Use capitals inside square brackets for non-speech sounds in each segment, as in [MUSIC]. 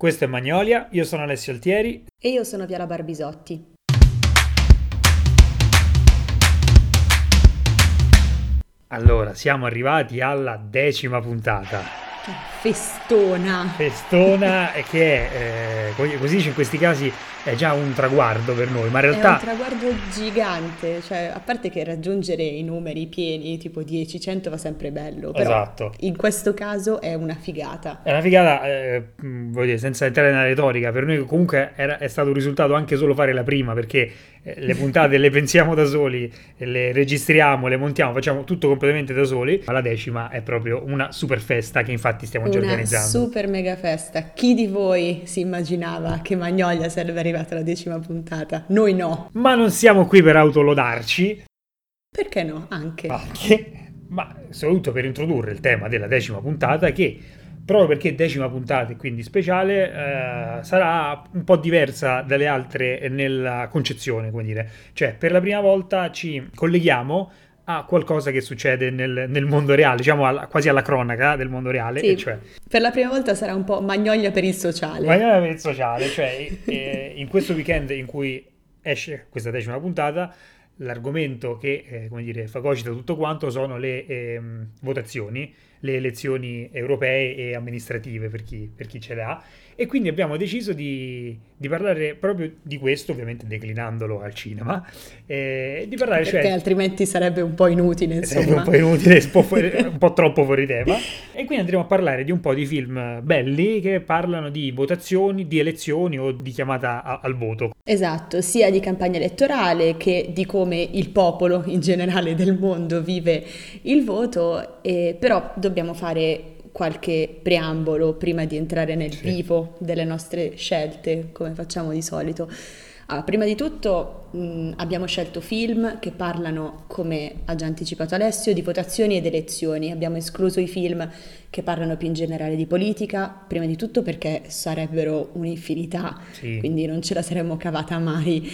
Questo è Magnolia, io sono Alessio Altieri. E io sono Viala Barbisotti. Allora, siamo arrivati alla decima puntata. Festona. Festona che è, eh, così dice in questi casi, è già un traguardo per noi, ma in realtà... È un traguardo gigante, cioè a parte che raggiungere i numeri pieni, tipo 10-100 va sempre bello, però esatto. in questo caso è una figata. È una figata, eh, voglio dire, senza entrare nella retorica, per noi comunque era, è stato un risultato anche solo fare la prima, perché eh, le puntate le pensiamo da soli, le registriamo, le montiamo, facciamo tutto completamente da soli, ma la decima è proprio una super festa che infatti stiamo una già organizzando. Una super mega festa. Chi di voi si immaginava che Magnolia sarebbe arrivata alla decima puntata? Noi no. Ma non siamo qui per autolodarci. Perché no? Anche. Anche. Ma soprattutto per introdurre il tema della decima puntata che proprio perché decima puntata e quindi speciale eh, sarà un po' diversa dalle altre nella concezione, come dire. Cioè, per la prima volta ci colleghiamo a qualcosa che succede nel, nel mondo reale, diciamo alla, quasi alla cronaca del mondo reale. Sì, cioè, per la prima volta sarà un po' magnolia per il sociale. Magnolia per il sociale, cioè eh, in questo weekend in cui esce questa decima puntata l'argomento che eh, come dire, fagocita tutto quanto sono le eh, votazioni, le elezioni europee e amministrative per chi, per chi ce le ha e quindi abbiamo deciso di, di, parlare proprio di questo, ovviamente declinandolo al cinema, eh, di parlare Perché cioè, altrimenti sarebbe un po' inutile, insomma. Sarebbe un po' inutile, un po', fuori, [LAUGHS] un po' troppo fuori tema. E quindi andremo a parlare di un po' di film belli che parlano di votazioni, di elezioni o di chiamata a, al voto. Esatto, sia di campagna elettorale che di come il popolo in generale del mondo vive il voto, eh, però dobbiamo fare qualche preambolo prima di entrare nel sì. vivo delle nostre scelte, come facciamo di solito. Allora, prima di tutto mh, abbiamo scelto film che parlano, come ha già anticipato Alessio, di votazioni ed elezioni. Abbiamo escluso i film che parlano più in generale di politica, prima di tutto perché sarebbero un'infinità, sì. quindi non ce la saremmo cavata mai.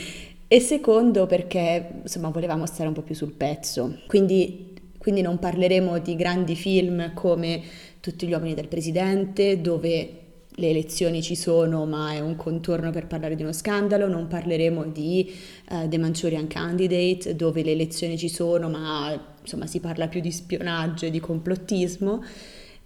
E secondo perché insomma volevamo stare un po' più sul pezzo. Quindi, quindi non parleremo di grandi film come tutti gli uomini del presidente, dove le elezioni ci sono, ma è un contorno per parlare di uno scandalo. Non parleremo di uh, The Manchurian Candidate, dove le elezioni ci sono, ma insomma si parla più di spionaggio e di complottismo.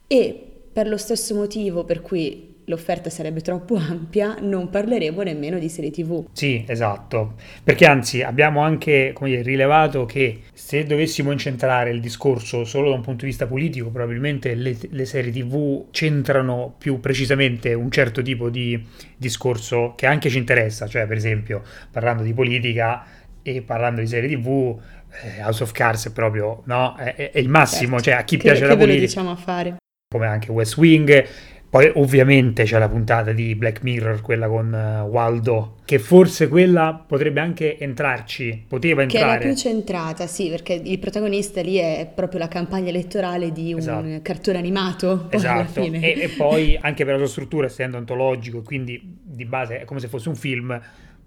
E per lo stesso motivo per cui l'offerta sarebbe troppo ampia, non parleremo nemmeno di serie TV. Sì, esatto, perché anzi abbiamo anche dire, rilevato che se dovessimo incentrare il discorso solo da un punto di vista politico, probabilmente le, le serie TV centrano più precisamente un certo tipo di discorso che anche ci interessa, cioè per esempio parlando di politica e parlando di serie TV, eh, House of Cards è proprio no? è, è il massimo, certo. cioè a chi che, piace che la politica. Che diciamo a fare. Come anche West Wing, poi ovviamente c'è la puntata di Black Mirror, quella con uh, Waldo, che forse quella potrebbe anche entrarci, poteva entrare. Che la più centrata, sì, perché il protagonista lì è proprio la campagna elettorale di un esatto. cartone animato. [LAUGHS] Esatto, e, e, poi anche per la sua struttura, essendo antologico, quindi di base è come se fosse un film,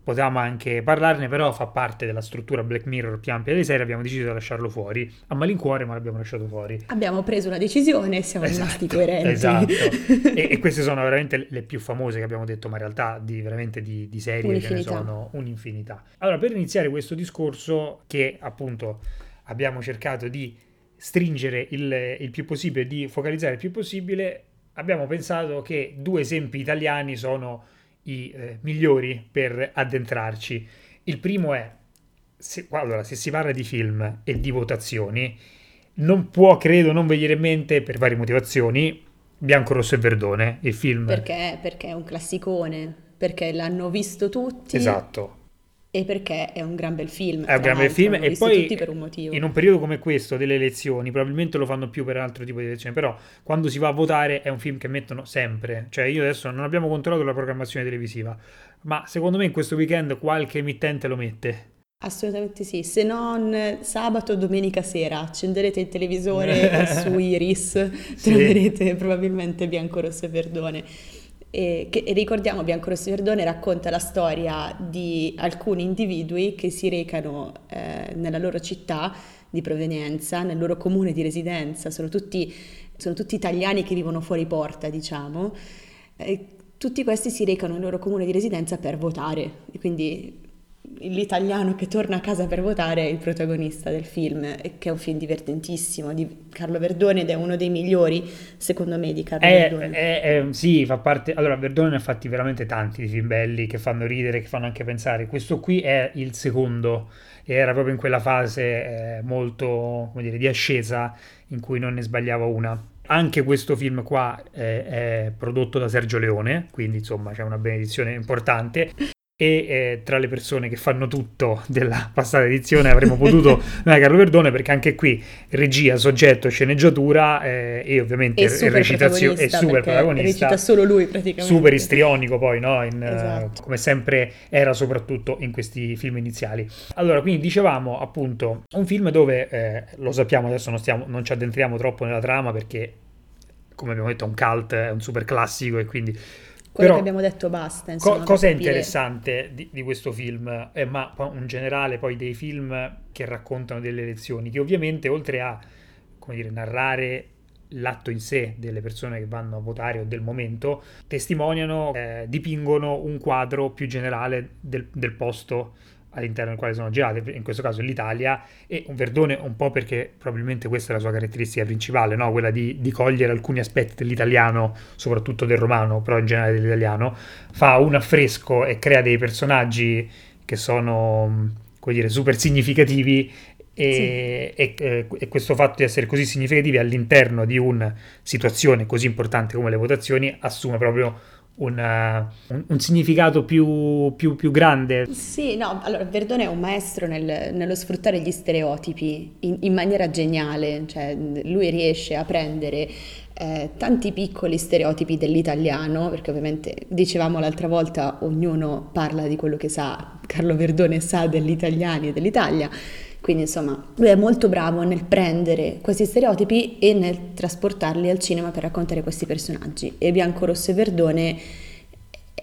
potevamo anche parlarne, però fa parte della struttura Black Mirror più ampia di serie, abbiamo deciso di lasciarlo fuori. A malincuore, ma l'abbiamo lasciato fuori. Abbiamo preso una decisione e siamo esatto, rimasti coerenti. Esatto. [LAUGHS] e, e, queste sono veramente le più famose che abbiamo detto, ma in realtà di, veramente di, di serie un'infinità. ce ne sono un'infinità. Allora, per iniziare questo discorso, che appunto abbiamo cercato di stringere il, il più possibile, di focalizzare il più possibile, abbiamo pensato che due esempi italiani sono i eh, migliori per addentrarci. Il primo è, se, allora, se si parla di film e di votazioni, non può, credo, non venire in mente, per varie motivazioni, Bianco, Rosso e Verdone, il film. Perché? Perché è un classicone, perché l'hanno visto tutti. Esatto e perché è un gran bel film. È un gran bel film e poi un in un periodo come questo delle elezioni, probabilmente lo fanno più per altro tipo di elezioni, però quando si va a votare è un film che mettono sempre. Cioè io adesso non abbiamo controllato la programmazione televisiva, ma secondo me in questo weekend qualche emittente lo mette. Assolutamente sì, se non sabato o domenica sera accenderete il televisore [LAUGHS] su Iris, sì. troverete probabilmente Bianco Rosso e Verdone. E, che, ricordiamo Bianco Rosso Verdone racconta la storia di alcuni individui che si recano eh, nella loro città di provenienza, nel loro comune di residenza, sono tutti, sono tutti italiani che vivono fuori porta, diciamo, eh, tutti questi si recano nel loro comune di residenza per votare, e quindi l'italiano che torna a casa per votare è il protagonista del film, che è un film divertentissimo di Carlo Verdone ed è uno dei migliori, secondo me, di Carlo è, Verdone. È, è, sì, fa parte... Allora, Verdone ne ha fatti veramente tanti di film belli che fanno ridere, che fanno anche pensare. Questo qui è il secondo e era proprio in quella fase eh, molto, come dire, di ascesa in cui non ne sbagliava una. Anche questo film qua è, è, prodotto da Sergio Leone, quindi insomma c'è una benedizione importante e eh, tra le persone che fanno tutto della passata edizione avremmo potuto [LAUGHS] noi Carlo Verdone perché anche qui regia, soggetto, sceneggiatura eh, e ovviamente recitazione e super protagonista recita solo lui praticamente super istrionico poi no? In, esatto. uh, come sempre era soprattutto in questi film iniziali allora quindi dicevamo appunto un film dove eh, lo sappiamo adesso non, stiamo, non ci addentriamo troppo nella trama perché come abbiamo detto è un cult è un super classico e quindi quello Però, che abbiamo detto basta. Insomma, co- cosa è interessante di, di, questo film, eh, ma in generale poi dei film che raccontano delle lezioni, che ovviamente oltre a come dire, narrare l'atto in sé delle persone che vanno a votare o del momento, testimoniano, eh, dipingono un quadro più generale del, del posto all'interno del quale sono girate, in questo caso l'Italia, e un Verdone un po' perché probabilmente questa è la sua caratteristica principale, no? quella di, di, cogliere alcuni aspetti dell'italiano, soprattutto del romano, però in generale dell'italiano, fa un affresco e crea dei personaggi che sono, come dire, super significativi e, sì. e, eh, e, questo fatto di essere così significativi all'interno di una situazione così importante come le votazioni assume proprio una, un, un, significato più, più, più, grande. Sì, no, allora Verdone è un maestro nel, nello sfruttare gli stereotipi in, in, maniera geniale, cioè lui riesce a prendere eh, tanti piccoli stereotipi dell'italiano, perché ovviamente dicevamo l'altra volta ognuno parla di quello che sa, Carlo Verdone sa degli italiani e dell'Italia, quindi insomma lui è molto bravo nel prendere questi stereotipi e nel trasportarli al cinema per raccontare questi personaggi. E Bianco Rosso e Verdone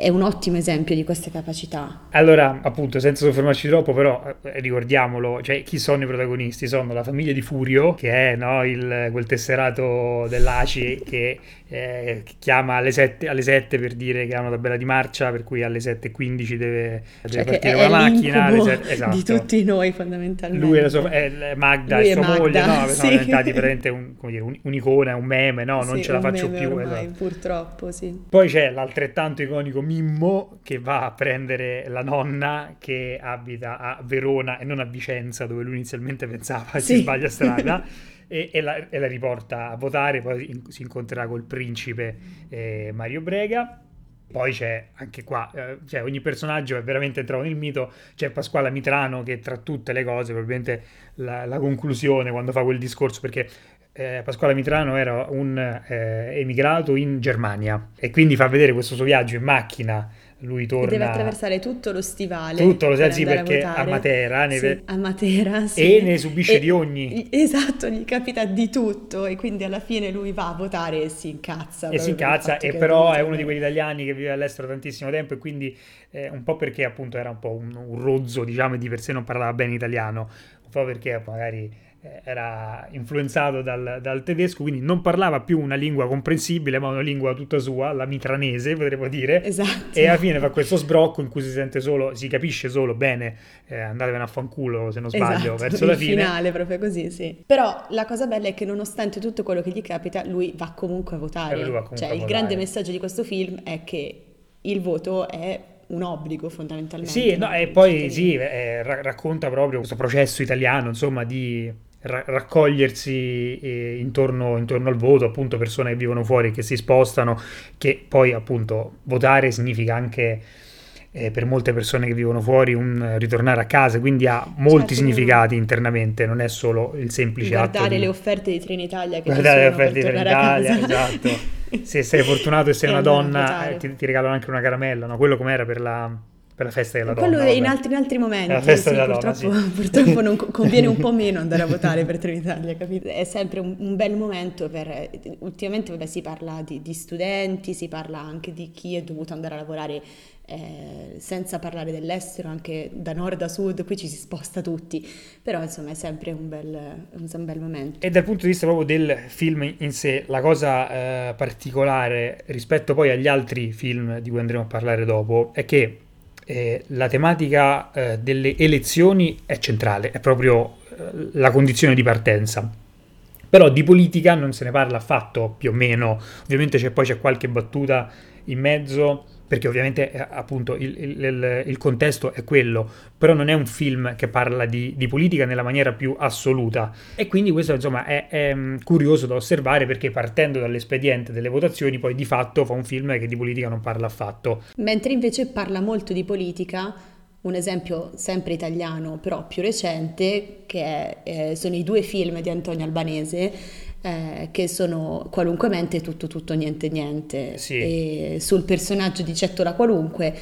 è un ottimo esempio di queste capacità. Allora, appunto, senza soffermarci troppo, però eh, ricordiamolo, cioè chi sono i protagonisti? Sono la famiglia di Furio, che è no, il, quel tesserato dell'ACI che eh, chiama alle 7, alle 7, per dire che ha una tabella di marcia, per cui alle 7.15 deve, cioè deve partire con la macchina. Set, esatto. Di tutti noi fondamentalmente. Lui è, sua, è Magda Lui e sua Magda, moglie, no? Sì. sono diventati veramente un, dire, un, un'icona, un meme, no? Non sì, ce la faccio più. Ormai, esatto. Purtroppo, sì. Poi c'è l'altrettanto iconico Mimmo che va a prendere la nonna che abita a Verona e non a Vicenza, dove lui inizialmente pensava sì. si sbaglia strada. [LAUGHS] e, e, la, e, la, riporta a votare, poi in, si incontrerà col principe eh, Mario Brega. Poi c'è anche qua, eh, cioè ogni personaggio è veramente entrato nel mito. C'è Pasquale Mitrano che tra tutte le cose, probabilmente la, la conclusione quando fa quel discorso, perché eh, Pasquale Mitrano era un eh, emigrato in Germania e quindi fa vedere questo suo viaggio in macchina lui torna... E deve attraversare tutto lo stivale. Tutto lo per sì, perché a, a Matera... Ne... Sì, a Matera, sì. E ne subisce e, di ogni... Esatto, gli capita di tutto e quindi alla fine lui va a votare e si incazza. E si incazza, e però è uno di quegli italiani che vive all'estero tantissimo tempo e quindi eh, un po' perché appunto era un po' un, un rozzo, diciamo, e di per sé non parlava bene italiano, un po' perché magari era influenzato dal, dal, tedesco, quindi non parlava più una lingua comprensibile, ma una lingua tutta sua, la mitranese, potremmo dire. Esatto. E alla fine fa questo sbrocco in cui si sente solo, si capisce solo bene, eh, andatevene a fanculo se non sbaglio, esatto, verso la fine. finale, proprio così, sì. Però la cosa bella è che nonostante tutto quello che gli capita, lui va comunque a votare. Eh, comunque cioè, a il grande messaggio di questo film è che il voto è un obbligo fondamentalmente. Sì, no, e poi sì, eh, racconta proprio questo processo italiano, insomma, di ra- raccogliersi eh, intorno, intorno, al voto, appunto persone che vivono fuori, che si spostano, che poi appunto votare significa anche eh, per molte persone che vivono fuori un ritornare a casa, quindi ha molti certo, significati no. internamente, non è solo il semplice Guardare atto di... le offerte di Trenitalia che Guardare le offerte di Trenitalia, esatto. [LAUGHS] Se sei fortunato e sei una donna, eh, ti, ti, regalano anche una caramella, no? Quello com'era per la per la festa della Quello donna. in altri, in altri, momenti. La festa sì, della purtroppo, donna, sì. [LAUGHS] purtroppo non [LAUGHS] conviene un po' meno andare a votare per Trenitalia, capito? È sempre un, un, bel momento per... Ultimamente vabbè, si parla di, di, studenti, si parla anche di chi è dovuto andare a lavorare eh, senza parlare dell'estero, anche da nord a sud, qui ci si sposta tutti, però insomma è sempre un bel, un bel momento. E dal punto di vista proprio del film in sé, la cosa eh, particolare rispetto poi agli altri film di cui andremo a parlare dopo è che eh, la tematica eh, delle elezioni è centrale, è proprio eh, la condizione di partenza. Però di politica non se ne parla affatto, più o meno. Ovviamente c'è, poi c'è qualche battuta in mezzo, perché ovviamente eh, appunto il, il, il, contesto è quello, però non è un film che parla di, di politica nella maniera più assoluta e quindi questo insomma è, è, mm, curioso da osservare perché partendo dall'espediente delle votazioni poi di fatto fa un film che di politica non parla affatto. Mentre invece parla molto di politica un esempio sempre italiano però più recente che è, eh, sono i due film di Antonio Albanese eh, che sono qualunque mente tutto tutto niente niente. Sì. e sul personaggio di Cettola Qualunque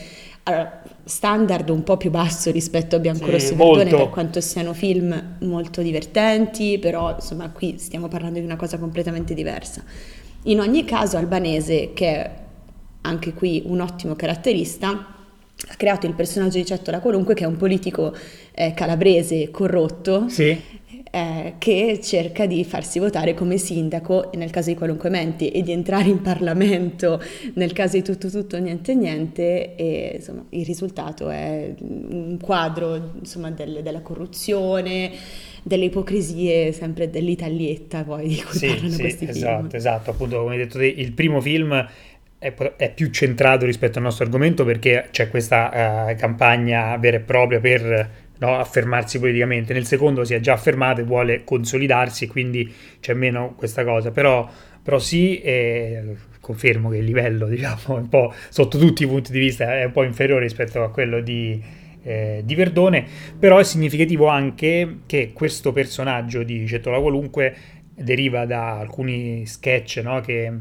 allora, standard un po' più basso rispetto a Biancorosso sì, e Verdone per quanto siano film molto divertenti però insomma qui stiamo parlando di una cosa completamente diversa. In ogni caso Albanese che è anche qui un ottimo caratterista ha creato il personaggio di Cettola Qualunque che è un politico eh, calabrese corrotto. Sì eh, che cerca di farsi votare come sindaco nel caso di qualunque mente e di entrare in Parlamento nel caso di tutto tutto niente niente e insomma il risultato è un quadro insomma del, della corruzione delle ipocrisie sempre dell'italietta poi di cui sì, parlano sì, questi esatto, film. esatto appunto come hai detto te il primo film è, è, più centrato rispetto al nostro argomento perché c'è questa uh, campagna vera e propria per no, affermarsi politicamente. Nel secondo si è già affermato e vuole consolidarsi quindi c'è meno questa cosa. Però, però sì, eh, confermo che il livello, [LAUGHS] diciamo, un po' sotto tutti i punti di vista è un po' inferiore rispetto a quello di, eh, di Verdone, però è significativo anche che questo personaggio di Cettola Qualunque deriva da alcuni sketch no, che,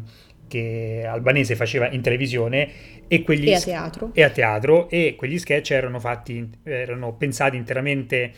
che Albanese faceva in televisione e, quegli, e a teatro. E a teatro, e quegli sketch erano fatti, erano pensati interamente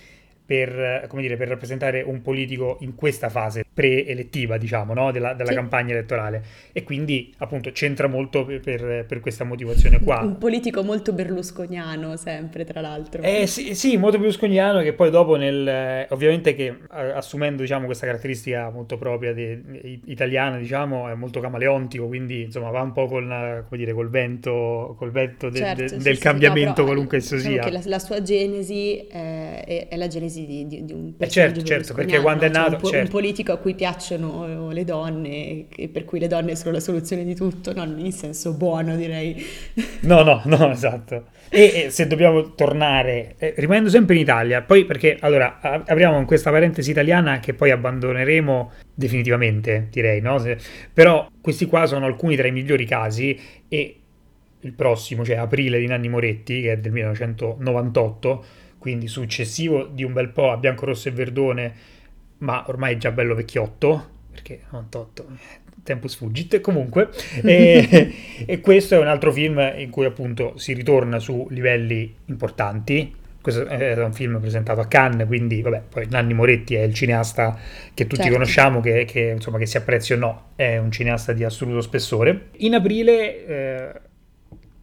per, dire, per, rappresentare un politico in questa fase preelettiva, diciamo, no? della, della sì. campagna elettorale. E quindi, appunto, c'entra molto per, per, questa motivazione qua. Un politico molto berlusconiano, sempre, tra l'altro. Eh, sì, sì, molto berlusconiano, che poi dopo, nel, ovviamente che assumendo, diciamo, questa caratteristica molto propria di, italiana, diciamo, è molto camaleontico, quindi, insomma, va un po' con, come dire, col vento, col vento de, certo, de, del sì, cambiamento, no, qualunque esso diciamo sia. La, la sua genesi è, è, è la genesi analisi di, di, di un eh certo, certo, perché quando è nato... Cioè un, certo. un, politico a cui piacciono le donne e per cui le donne sono la soluzione di tutto, non in senso buono direi. No, no, no, [LAUGHS] esatto. E, e se dobbiamo tornare, eh, rimanendo sempre in Italia, poi perché allora apriamo questa parentesi italiana che poi abbandoneremo definitivamente, direi, no? Se, però questi qua sono alcuni tra i migliori casi e il prossimo, cioè aprile di Nanni Moretti, che è del 1998, quindi successivo di un bel po' a Bianco, Rosso e Verdone, ma ormai già bello vecchiotto, perché 98, Tempus Fugit, comunque, e, [LAUGHS] e questo è un altro film in cui appunto si ritorna su livelli importanti, questo è un film presentato a Cannes, quindi vabbè, poi Nanni Moretti è il cineasta che tutti certo. conosciamo, che, che, insomma, che si apprezzi o no, è un cineasta di assoluto spessore. In aprile, eh,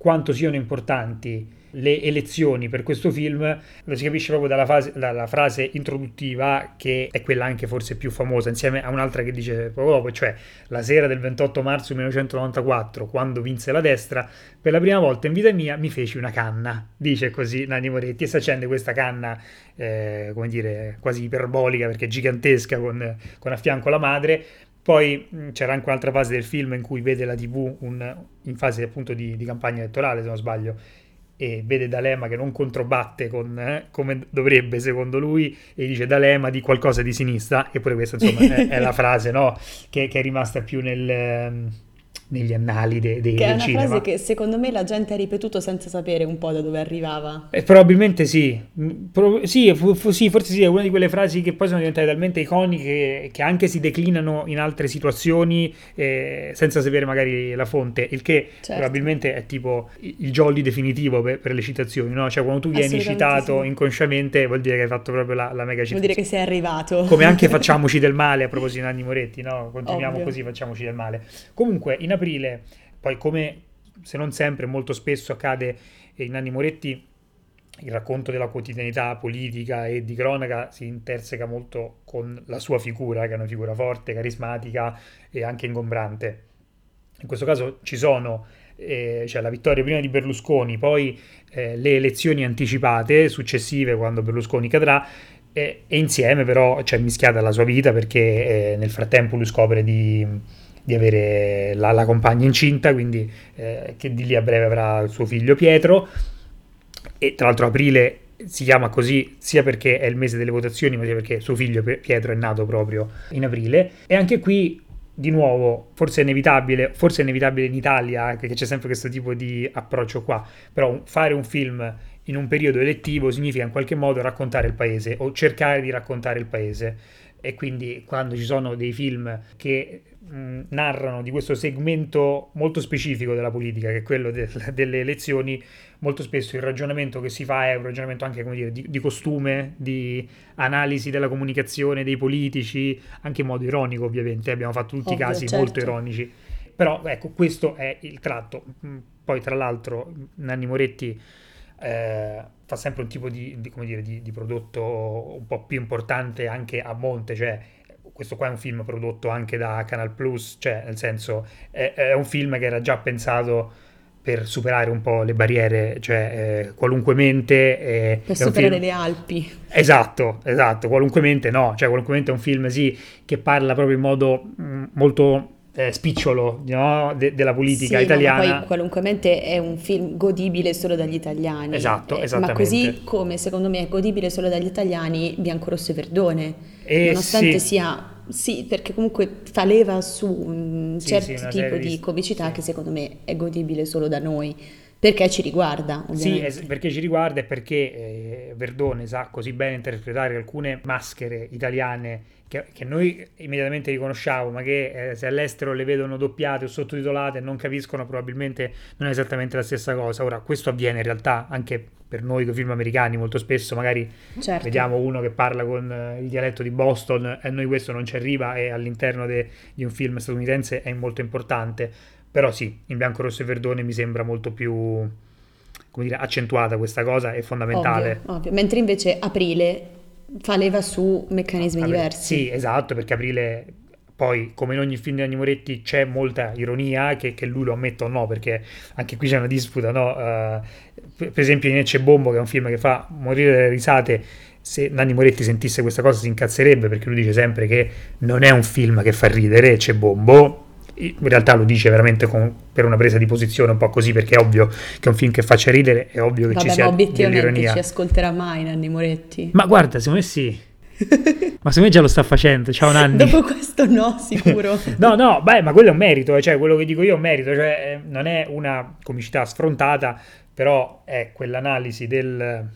quanto siano importanti le elezioni per questo film lo si capisce proprio dalla, fase, dalla, frase introduttiva che è quella anche forse più famosa insieme a un'altra che dice proprio dopo cioè la sera del 28 marzo 1994 quando vinse la destra per la prima volta in vita mia mi feci una canna dice così Nanni Moretti e si accende questa canna eh, come dire quasi iperbolica perché gigantesca con, con a fianco la madre poi c'era anche un'altra fase del film in cui vede la TV un, in fase appunto di, di campagna elettorale, se non sbaglio, e vede D'Alema che non controbatte con, eh, come dovrebbe secondo lui e dice D'Alema di qualcosa di sinistra eppure questa insomma è, è la [LAUGHS] frase no? che, che, è rimasta più nel, negli annali de, de, che è una cinema. frase che secondo me la gente ha ripetuto senza sapere un po' da dove arrivava. Eh, probabilmente sì. Pro- sì, fu- fu- sì, forse sì, è una di quelle frasi che poi sono diventate talmente iconiche che anche si declinano in altre situazioni eh, senza sapere magari la fonte, il che Certo. probabilmente è tipo il jolly definitivo per, per le citazioni, no? Cioè quando tu vieni citato sì. inconsciamente vuol dire che hai fatto proprio la, la mega Vuol citazione. dire che sei arrivato. Come anche [LAUGHS] facciamoci del male a proposito di Nanni Moretti, no? Continuiamo Ovvio. così, facciamoci del male. Comunque, in aprile, poi come se non sempre, molto spesso accade in Nanni Moretti, il racconto della quotidianità politica e di cronaca si interseca molto con la sua figura, che è una figura forte, carismatica e anche ingombrante. In questo caso ci sono eh, cioè la vittoria prima di Berlusconi, poi eh, le elezioni anticipate successive quando Berlusconi cadrà e, e insieme però c'è mischiata la sua vita perché eh, nel frattempo lui scopre di, di avere la, la compagna incinta, quindi eh, che di lì a breve avrà il suo figlio Pietro e tra l'altro aprile si chiama così sia perché è il mese delle votazioni, ma sia perché suo figlio Pietro è nato proprio in aprile. E anche qui, di nuovo, forse è inevitabile, forse è inevitabile in Italia, anche che c'è sempre questo tipo di approccio qua, però fare un film in un periodo elettivo significa in qualche modo raccontare il paese o cercare di raccontare il paese. E quindi quando ci sono dei film che mh, narrano di questo segmento molto specifico della politica, che è quello del- delle elezioni, molto spesso il ragionamento che si fa è un ragionamento anche come dire, di, di costume, di analisi della comunicazione dei politici, anche in modo ironico ovviamente, abbiamo fatto tutti i casi certo. molto ironici. Però ecco, questo è il tratto. Poi tra l'altro Nanni Moretti eh, fa sempre un tipo di, di, come dire, di, di prodotto un po' più importante anche a monte, cioè questo qua è un film prodotto anche da Canal Plus, cioè nel senso è, è un film che era già pensato per superare un po' le barriere, cioè eh, qualunque mente... eh, Per superare film- le Alpi. Esatto, esatto, qualunque mente no, cioè qualunque mente è un film sì che parla proprio in modo mm, molto eh, spicciolo no? de- della politica Sì, no, ma italiana. poi qualunque mente è un film godibile solo dagli italiani. Esatto, Eh, Ma così come secondo me è godibile solo dagli italiani Biancorosso e Verdone. Eh, Nonostante sì. sia... Sì, perché comunque fa leva su un Sì, certo sì, una tipo di di- comicità che secondo me è godibile solo da noi, perché ci riguarda, Sì, ovviamente. es- perché ci riguarda e perché eh, Verdone sa così bene interpretare alcune maschere italiane che, che noi immediatamente riconosciamo, ma che eh, se all'estero le vedono doppiate o sottotitolate non capiscono, probabilmente non è esattamente la stessa cosa. Ora, questo avviene in realtà anche per noi con film americani, molto spesso magari Certo. vediamo uno che parla con eh, il dialetto di Boston e a noi questo non ci arriva e all'interno de- di un film statunitense è molto importante. Però sì, in bianco, rosso e verdone mi sembra molto più come dire, accentuata questa cosa, è fondamentale. Ovvio, ovvio. Mentre invece Aprile fa leva su meccanismi Vabbè, diversi. Sì, esatto, perché Aprile poi, come in ogni film di Nanni Moretti, c'è molta ironia, che, che lui lo ammetta o no, perché anche qui c'è una disputa, no? Eh, per esempio in Ecce Bombo, che è un film che fa morire dalle risate, se Nanni Moretti sentisse questa cosa si incazzerebbe, perché lui dice sempre che non è un film che fa ridere, Ecce Bombo, in realtà lo dice veramente con- per una presa di posizione un po' così, perché è ovvio che è un film che faccia ridere, è ovvio che Vabbè, ci ma sia obiettivamente dell'ironia. ci ascolterà mai Nanni Moretti. Ma guarda, secondo me sì. [LAUGHS] Ma secondo me già lo sta facendo. Ciao Nanni. Dopo questo no, sicuro. [LAUGHS] No, no, beh, ma quello è un merito, eh, cioè quello che dico io è un merito, cioè eh, non è una comicità sfrontata, però è quell'analisi del-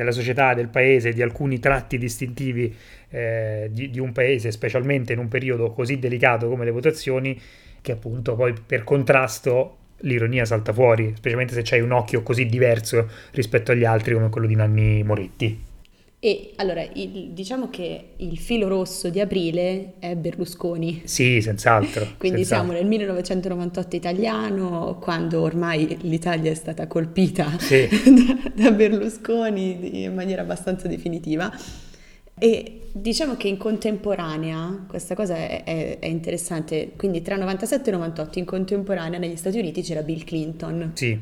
della società, del paese, di alcuni tratti distintivi eh, di, di un paese, specialmente in un periodo così delicato come le votazioni, che appunto poi per contrasto l'ironia salta fuori, specialmente se c'hai un occhio così diverso rispetto agli altri come quello di Nanni Moretti. E allora, il- diciamo che il filo rosso di aprile è Berlusconi. Sì, senz'altro. [LAUGHS] Quindi senz'altro. siamo nel 1998 italiano, quando ormai l'Italia è stata colpita Sì. [LAUGHS] da, da Berlusconi in maniera abbastanza definitiva. E diciamo che in contemporanea, questa cosa è, è- è interessante, quindi tra 97 e 98 in contemporanea negli Stati Uniti c'era Bill Clinton. Sì,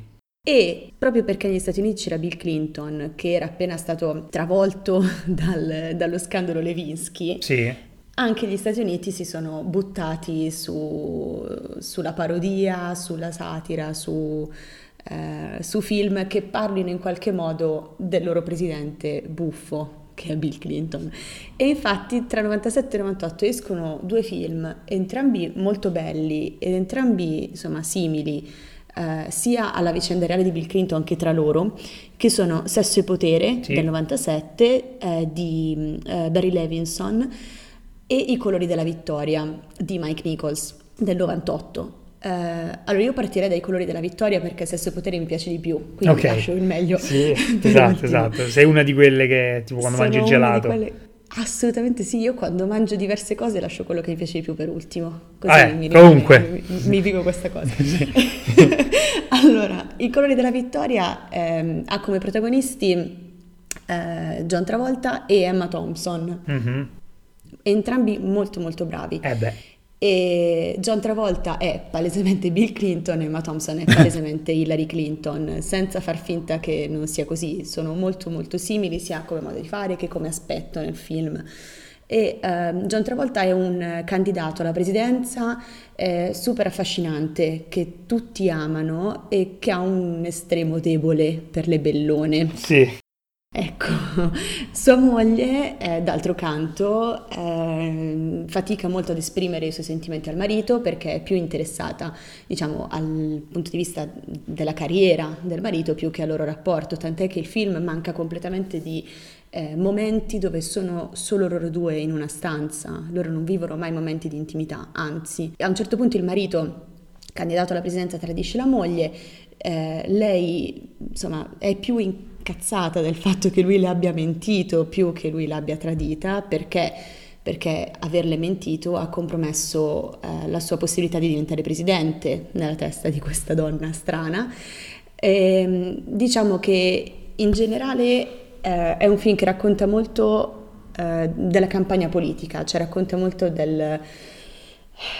E proprio perché negli Stati Uniti c'era Bill Clinton, che era appena stato travolto [LAUGHS] dal- dallo scandalo Levinsky, sì, anche gli Stati Uniti si sono buttati su- sulla parodia, sulla satira, su, eh, su film che parlino in qualche modo del loro presidente buffo, che è Bill Clinton. E infatti tra 97 e 98 escono due film, entrambi molto belli ed entrambi insomma simili eh, sia alla vicenda reale di Bill Clinton che tra loro, che sono Sesso e Potere sì. del 97 eh, di eh, Barry Levinson e I colori della vittoria di Mike Nichols del 98. Uh, eh, allora io partirei dai colori della vittoria perché Sesso e Potere mi piace di più, quindi okay. lascio il meglio. Sì, [LAUGHS] esatto, esatto. Sei una di quelle che tipo quando Sono mangi il gelato. Quelle... Assolutamente sì, io quando mangio diverse cose lascio quello che mi piace di più per ultimo. Così ah, mi, comunque. Mi, mi, mi dico questa cosa. [LAUGHS] [LAUGHS] allora, I colori della vittoria ehm, ha come protagonisti eh, John Travolta e Emma Thompson. Mm-hmm. Entrambi molto molto bravi. Eh beh. E John Travolta è palesemente Bill Clinton e Emma Thompson è palesemente [LAUGHS] Hillary Clinton, senza far finta che non sia così. Sono molto molto simili sia come modo di fare che come aspetto nel film. E uh, John Travolta è un candidato alla presidenza eh, super affascinante che tutti amano e che ha un estremo debole per le bellone. Sì. Ecco, [LAUGHS] sua moglie, eh, d'altro canto, eh, fatica molto ad esprimere i suoi sentimenti al marito perché è più interessata, diciamo, al punto di vista della carriera del marito più che al loro rapporto, tant'è che il film manca completamente di eh, momenti dove sono solo loro due in una stanza, loro non vivono mai momenti di intimità, anzi, a un certo punto il marito, candidato alla presidenza, tradisce la moglie, eh, lei insomma è più in incazzata del fatto che lui le abbia mentito più che lui l'abbia tradita perché, perché averle mentito ha compromesso eh, la sua possibilità di diventare presidente nella testa di questa donna strana. E, ehm, diciamo che in generale eh, è un film che racconta molto eh, della campagna politica, cioè racconta molto del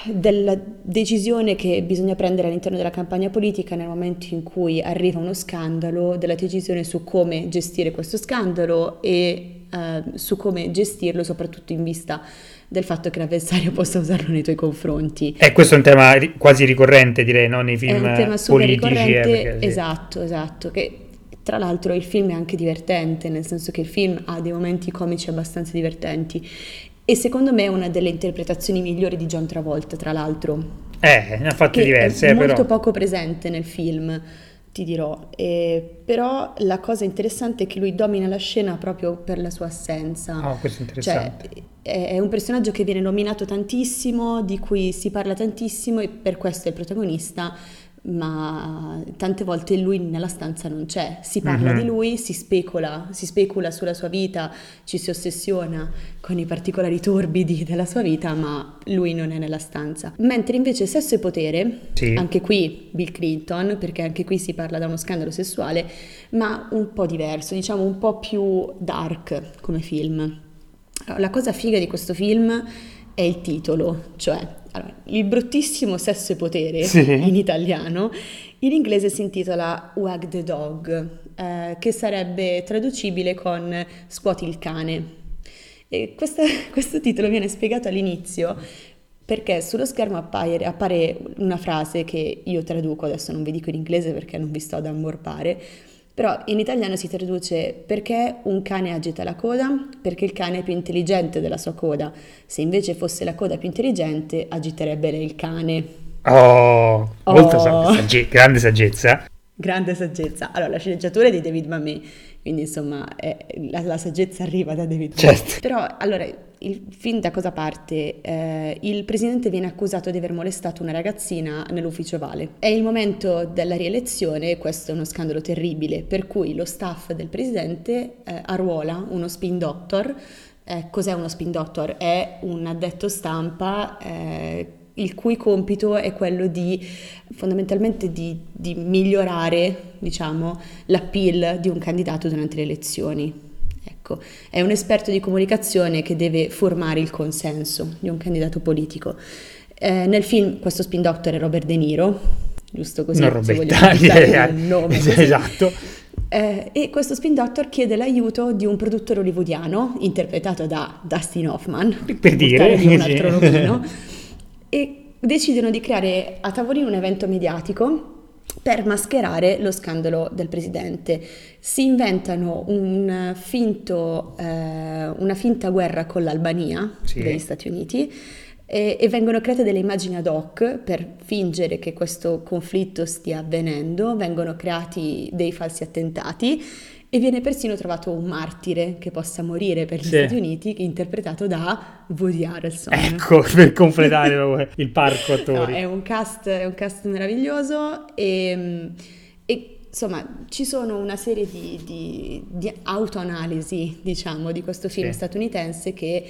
della decisione che bisogna prendere all'interno della campagna politica nel momento in cui arriva uno scandalo, della decisione su come gestire questo scandalo e eh, su come gestirlo soprattutto in vista del fatto che l'avversario [LAUGHS] possa usarlo nei tuoi confronti. E eh, questo è un tema quasi ricorrente direi no? nei film è un tema super politici. Eh, ricorrente, sì. Esatto, esatto, che tra l'altro il film è anche divertente, nel senso che il film ha dei momenti comici abbastanza divertenti e secondo me è una delle interpretazioni migliori di John Travolta, tra l'altro. Eh, ne ha fatte diverse, è eh, molto però. poco presente nel film, ti dirò. E, però la cosa interessante è che lui domina la scena proprio per la sua assenza. Oh, questo è interessante. Cioè, è un personaggio che viene nominato tantissimo, di cui si parla tantissimo e per questo è il protagonista, ma tante volte lui nella stanza non c'è, si parla mm-hmm. di lui, si specula, si specula sulla sua vita, ci si ossessiona con i particolari torbidi della sua vita, ma lui non è nella stanza. Mentre invece Sesso e Potere, sì. anche qui Bill Clinton, perché anche qui si parla da uno scandalo sessuale, ma un po' diverso, diciamo un po' più dark come film. La cosa figa di questo film è il titolo, cioè allora, il bruttissimo sesso e potere sì. in italiano, in inglese si intitola Wag the Dog, eh, che sarebbe traducibile con Scuoti il cane. E questa, [LAUGHS] questo titolo viene spiegato all'inizio perché sullo schermo appare, appare, una frase che io traduco, adesso non vi dico in inglese perché non vi sto ad ammorbare, però in italiano si traduce perché un cane agita la coda? Perché il cane è più intelligente della sua coda. Se invece fosse la coda più intelligente, agiterebbe il cane. Oh, molto oh. Sagge- grande saggezza. Grande saggezza. Allora, la sceneggiatura è di David Mamet, quindi insomma è, la, la, saggezza arriva da David certo. Però, allora, il film da cosa parte? Eh, il presidente viene accusato di aver molestato una ragazzina nell'ufficio Vale. È il momento della rielezione, questo è uno scandalo terribile, per cui lo staff del presidente eh, arruola uno spin doctor. Eh, cos'è uno spin doctor? È un addetto stampa eh, il cui compito è quello di fondamentalmente di, di migliorare diciamo, l'appeal di un candidato durante le elezioni. Ecco, è un esperto di comunicazione che deve formare il consenso di un candidato politico. Eh, nel film questo spin doctor è Robert De Niro, giusto così, non Roberta, yeah, un nome [LAUGHS] esatto. Eh, e questo spin doctor chiede l'aiuto di un produttore hollywoodiano interpretato da Dustin Hoffman, per dire un altro nomino, [LAUGHS] e decidono di creare a tavolino un evento mediatico per mascherare lo scandalo del presidente. Si inventano un finto, eh, una finta guerra con l'Albania sì. degli Stati Uniti e, e, vengono create delle immagini ad hoc per fingere che questo conflitto stia avvenendo, vengono creati dei falsi attentati e viene persino trovato un martire che possa morire per gli sì. Stati Uniti, interpretato da Woody Harrelson. Ecco, [LAUGHS] per completare il parco attori. No, è, un cast, è un cast meraviglioso e, e insomma ci sono una serie di, di, di autoanalisi, diciamo, di questo film sì. statunitense che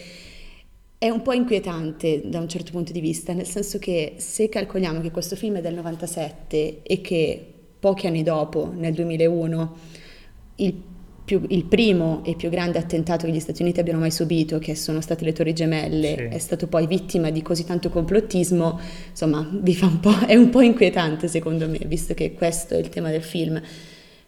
è un po' inquietante da un certo punto di vista, nel senso che se calcoliamo che questo film è del 97 e che pochi anni dopo, nel 2001, il, più, il, primo e più grande attentato che gli Stati Uniti abbiano mai subito, che sono state le Torri Gemelle, sì. è stato poi vittima di così tanto complottismo, insomma, un è un po' inquietante secondo me, visto che questo è il tema del film.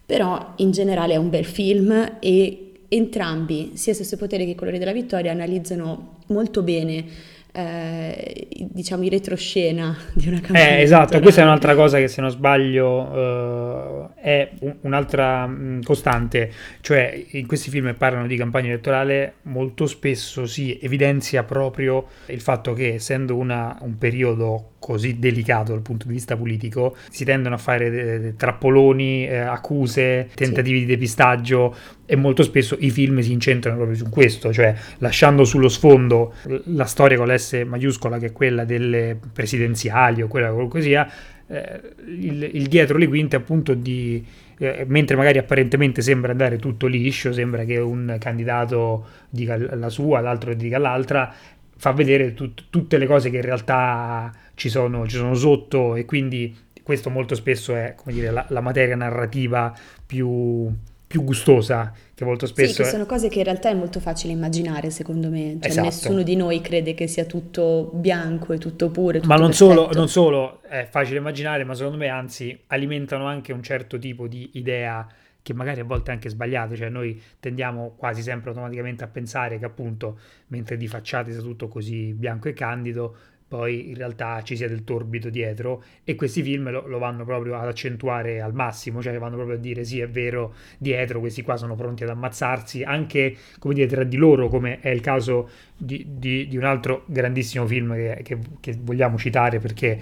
Però in generale è un bel film e entrambi, sia Sesso Potere che I Colori della Vittoria, analizzano molto bene eh, diciamo, i retroscena [LAUGHS] di una campagna. Eh, esatto, questa è un'altra cosa che se non sbaglio eh, è un'altra mh, mm, costante, cioè in questi film parlano di campagna elettorale molto spesso si evidenzia proprio il fatto che essendo una, un periodo così delicato dal punto di vista politico si tendono a fare de- trappoloni, eh, accuse, tentativi sì. di depistaggio e molto spesso i film si incentrano proprio su questo, cioè lasciando sullo sfondo la storia con l'S maiuscola che è quella delle presidenziali o quella qualunque sia, eh, il, il, dietro le quinte appunto di... Eh, mentre magari apparentemente sembra andare tutto liscio, sembra che un candidato dica la sua, l'altro dica l'altra, fa vedere tut- tutte le cose che in realtà ci sono, ci sono sotto e quindi questo molto spesso è dire, la, la materia narrativa più più gustosa, che molto spesso... Sì, che sono cose che in realtà è molto facile immaginare, secondo me. Cioè, esatto. nessuno di noi crede che sia tutto bianco e tutto pure. Tutto ma non solo, non solo, è facile immaginare, ma secondo me anzi alimentano anche un certo tipo di idea che magari a volte è anche sbagliato, cioè noi tendiamo quasi sempre automaticamente a pensare che appunto mentre di facciata sia tutto così bianco e candido, poi in realtà ci sia del torbido dietro e questi film lo, lo, vanno proprio ad accentuare al massimo, cioè vanno proprio a dire sì è vero, dietro questi qua sono pronti ad ammazzarsi, anche come dire tra di loro, come è il caso di, di, di un altro grandissimo film che, che, che, vogliamo citare perché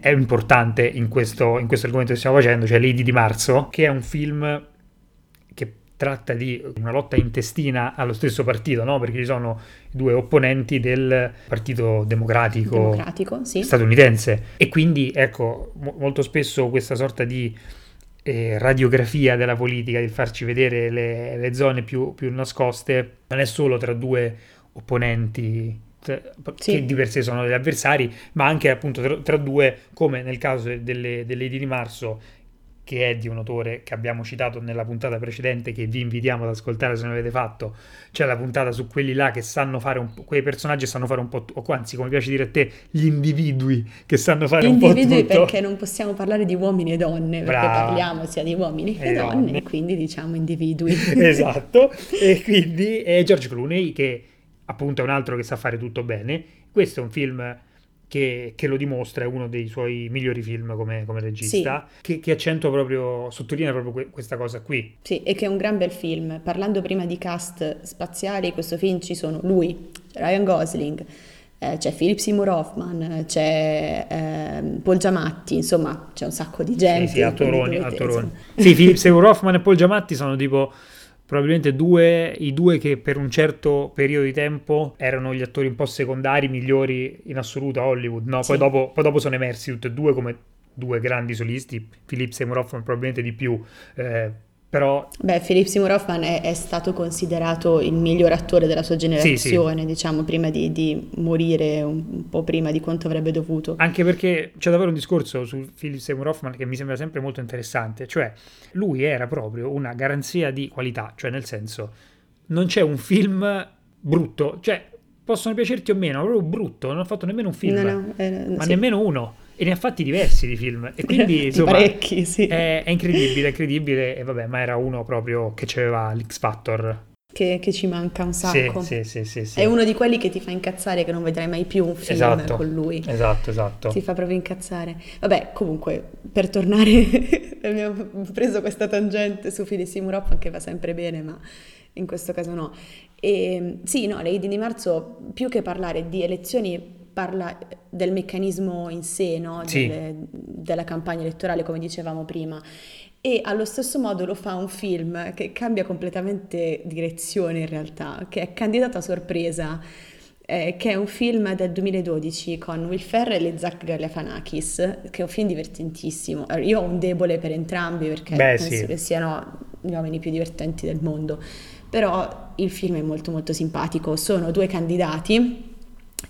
è, importante in questo, in questo argomento che stiamo facendo, cioè Lady di Marzo, che è un film tratta di una lotta intestina allo stesso partito, no? perché ci sono due opponenti del Partito Democratico, Democratico sì. statunitense e quindi ecco mo- molto spesso questa sorta di eh, radiografia della politica, di farci vedere le, le zone più, più, nascoste, non è solo tra due opponenti sì. che di per sé sono degli avversari, ma anche appunto tra, tra due, come nel caso delle, delle di Marzo, che è di un autore che abbiamo citato nella puntata precedente, che vi invitiamo ad ascoltare se non avete fatto, c'è la puntata su quelli là che sanno fare un po', quei personaggi sanno fare un po', o anzi come piace dire a te, gli individui che sanno fare gli un po' tutto. Individui perché non possiamo parlare di uomini e donne, perché Brava. parliamo sia di uomini che donne, donne, e quindi diciamo individui. [LAUGHS] esatto, [LAUGHS] e quindi è George Clooney che appunto è un altro che sa fare tutto bene. Questo è un film che, che, lo dimostra, è uno dei suoi migliori film come, come regista, sì. che, che, accentua proprio, sottolinea proprio que- questa cosa qui. Sì, e che è un gran bel film. Parlando prima di cast spaziali, in questo film ci sono lui, Ryan Gosling, eh, c'è Philip Seymour Hoffman, c'è eh, Paul Giamatti, insomma c'è un sacco di gente. Sì, sì, attoroni, attoroni. Sì, Philip Seymour Hoffman e Paul Giamatti sono tipo probabilmente due, i due che per un certo periodo di tempo erano gli attori un po' secondari migliori in assoluto a Hollywood, no? Poi, sì. dopo, poi dopo sono emersi tutti e due come due grandi solisti, Philip Seymour Hoffman probabilmente di più, eh, però... Beh, Philip Seymour Hoffman è, è, stato considerato il miglior attore della sua generazione, sì, sì. diciamo, prima di, di, morire un, un, po' prima di quanto avrebbe dovuto. Anche perché c'è davvero un discorso su Philip Seymour Hoffman che mi sembra sempre molto interessante, cioè lui era proprio una garanzia di qualità, cioè nel senso non c'è un film brutto, cioè possono piacerti o meno, ma proprio brutto, non ha fatto nemmeno un film, no, no, eh, ma sì. nemmeno uno e ne ha fatti diversi di film e quindi insomma parecchi, sì. è, è, incredibile, è incredibile e vabbè ma era uno proprio che aveva l'X Factor che, che, ci manca un sacco. Sì, sì, sì, sì, È uno di quelli che ti fa incazzare che non vedrai mai più un film esatto, con lui. Esatto, esatto. Ti fa proprio incazzare. Vabbè, comunque, per tornare, [LAUGHS] abbiamo preso questa tangente su Philip Seymour che va sempre bene, ma in questo caso no. E, sì, no, Lady di Marzo, più che parlare di elezioni, parla del meccanismo in sé, no? Sì. Delle, della campagna elettorale, come dicevamo prima e allo stesso modo lo fa un film che cambia completamente direzione in realtà, che è Candidato a sorpresa, eh, che è un film del 2012 con Will Ferrell e Zach Galifianakis, che è un film divertentissimo. Io ho un debole per entrambi perché Beh, penso sì. che siano gli uomini più divertenti del mondo, però il film è molto molto simpatico. Sono due candidati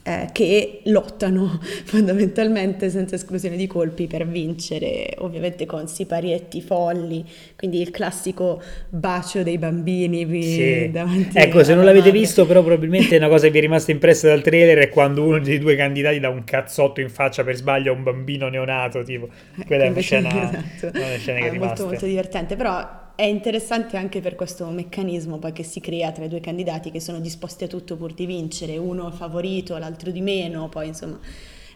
eh, che lottano [LAUGHS] fondamentalmente senza esclusione di colpi per vincere, ovviamente con siparietti folli, quindi il classico bacio dei bambini Sì. davanti Ecco, se non l'avete madre. visto, però probabilmente una cosa che vi è rimasta impressa dal trailer è quando uno dei due candidati dà un cazzotto in faccia per sbaglio a un bambino neonato, tipo. Quella è una scena, esatto. [LAUGHS] una scene che Ah, è è molto rimaste. molto divertente, però è interessante anche per questo meccanismo poi che si crea tra i due candidati che sono disposti a tutto pur di vincere, uno favorito, l'altro di meno, poi insomma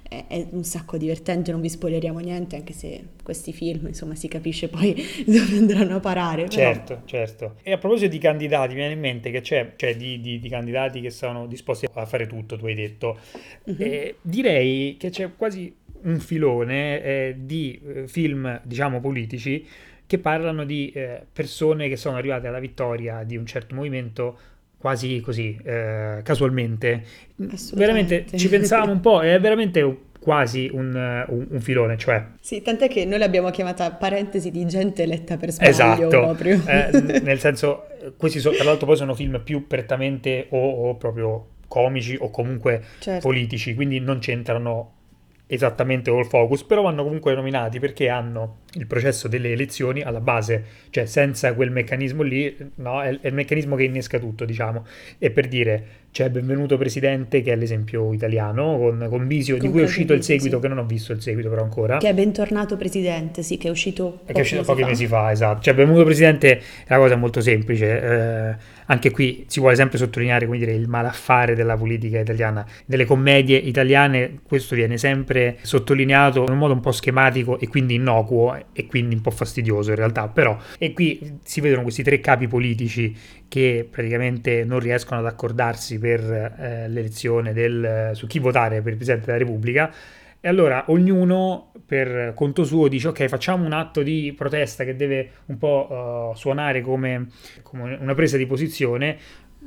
è, un sacco divertente, non vi spoileriamo niente, anche se questi film insomma si capisce poi [LAUGHS] dove andranno a parare. però- Certo, certo. E a proposito di candidati, mi viene in mente che c'è, cioè di, di- di candidati che sono disposti a fare tutto, tu hai detto. Mhm. Eh, direi che c'è quasi un filone eh, di eh, film, diciamo, politici che parlano di eh, persone che sono arrivate alla vittoria di un certo movimento quasi così, eh, casualmente. Veramente ci pensavamo un po', è veramente quasi un, eh, un- un filone, cioè Sì, tant'è che noi l'abbiamo chiamata parentesi di gente eletta per sbaglio Esatto, proprio. Eh, nel senso, eh, questi so- tra l'altro poi sono film più prettamente o, o proprio comici o comunque Certo. politici, quindi non c'entrano esattamente col focus, però vanno comunque nominati perché hanno il processo delle elezioni alla base, cioè senza quel meccanismo lì, no, è, è il meccanismo che innesca tutto, diciamo. E per dire, c'è Benvenuto Presidente, che è l'esempio italiano, con, con Bisio, di Con cui è uscito il seguito, sì. che non ho visto il seguito però ancora. Che è bentornato presidente, sì, che è uscito Che è uscito pochi mesi fa, esatto. Cioè, Benvenuto Presidente è una cosa molto semplice. eh, anche qui si vuole sempre sottolineare, come dire, il malaffare della politica italiana. Delle commedie italiane, questo viene sempre sottolineato in un modo un po' schematico e quindi innocuo e quindi un po' fastidioso in realtà. Però, e qui si vedono questi tre capi politici che praticamente non riescono ad accordarsi per eh, l'elezione del, su chi votare per il Presidente della Repubblica. E allora ognuno per conto suo dice ok facciamo un atto di protesta che deve un po' uh, suonare come, come una presa di posizione.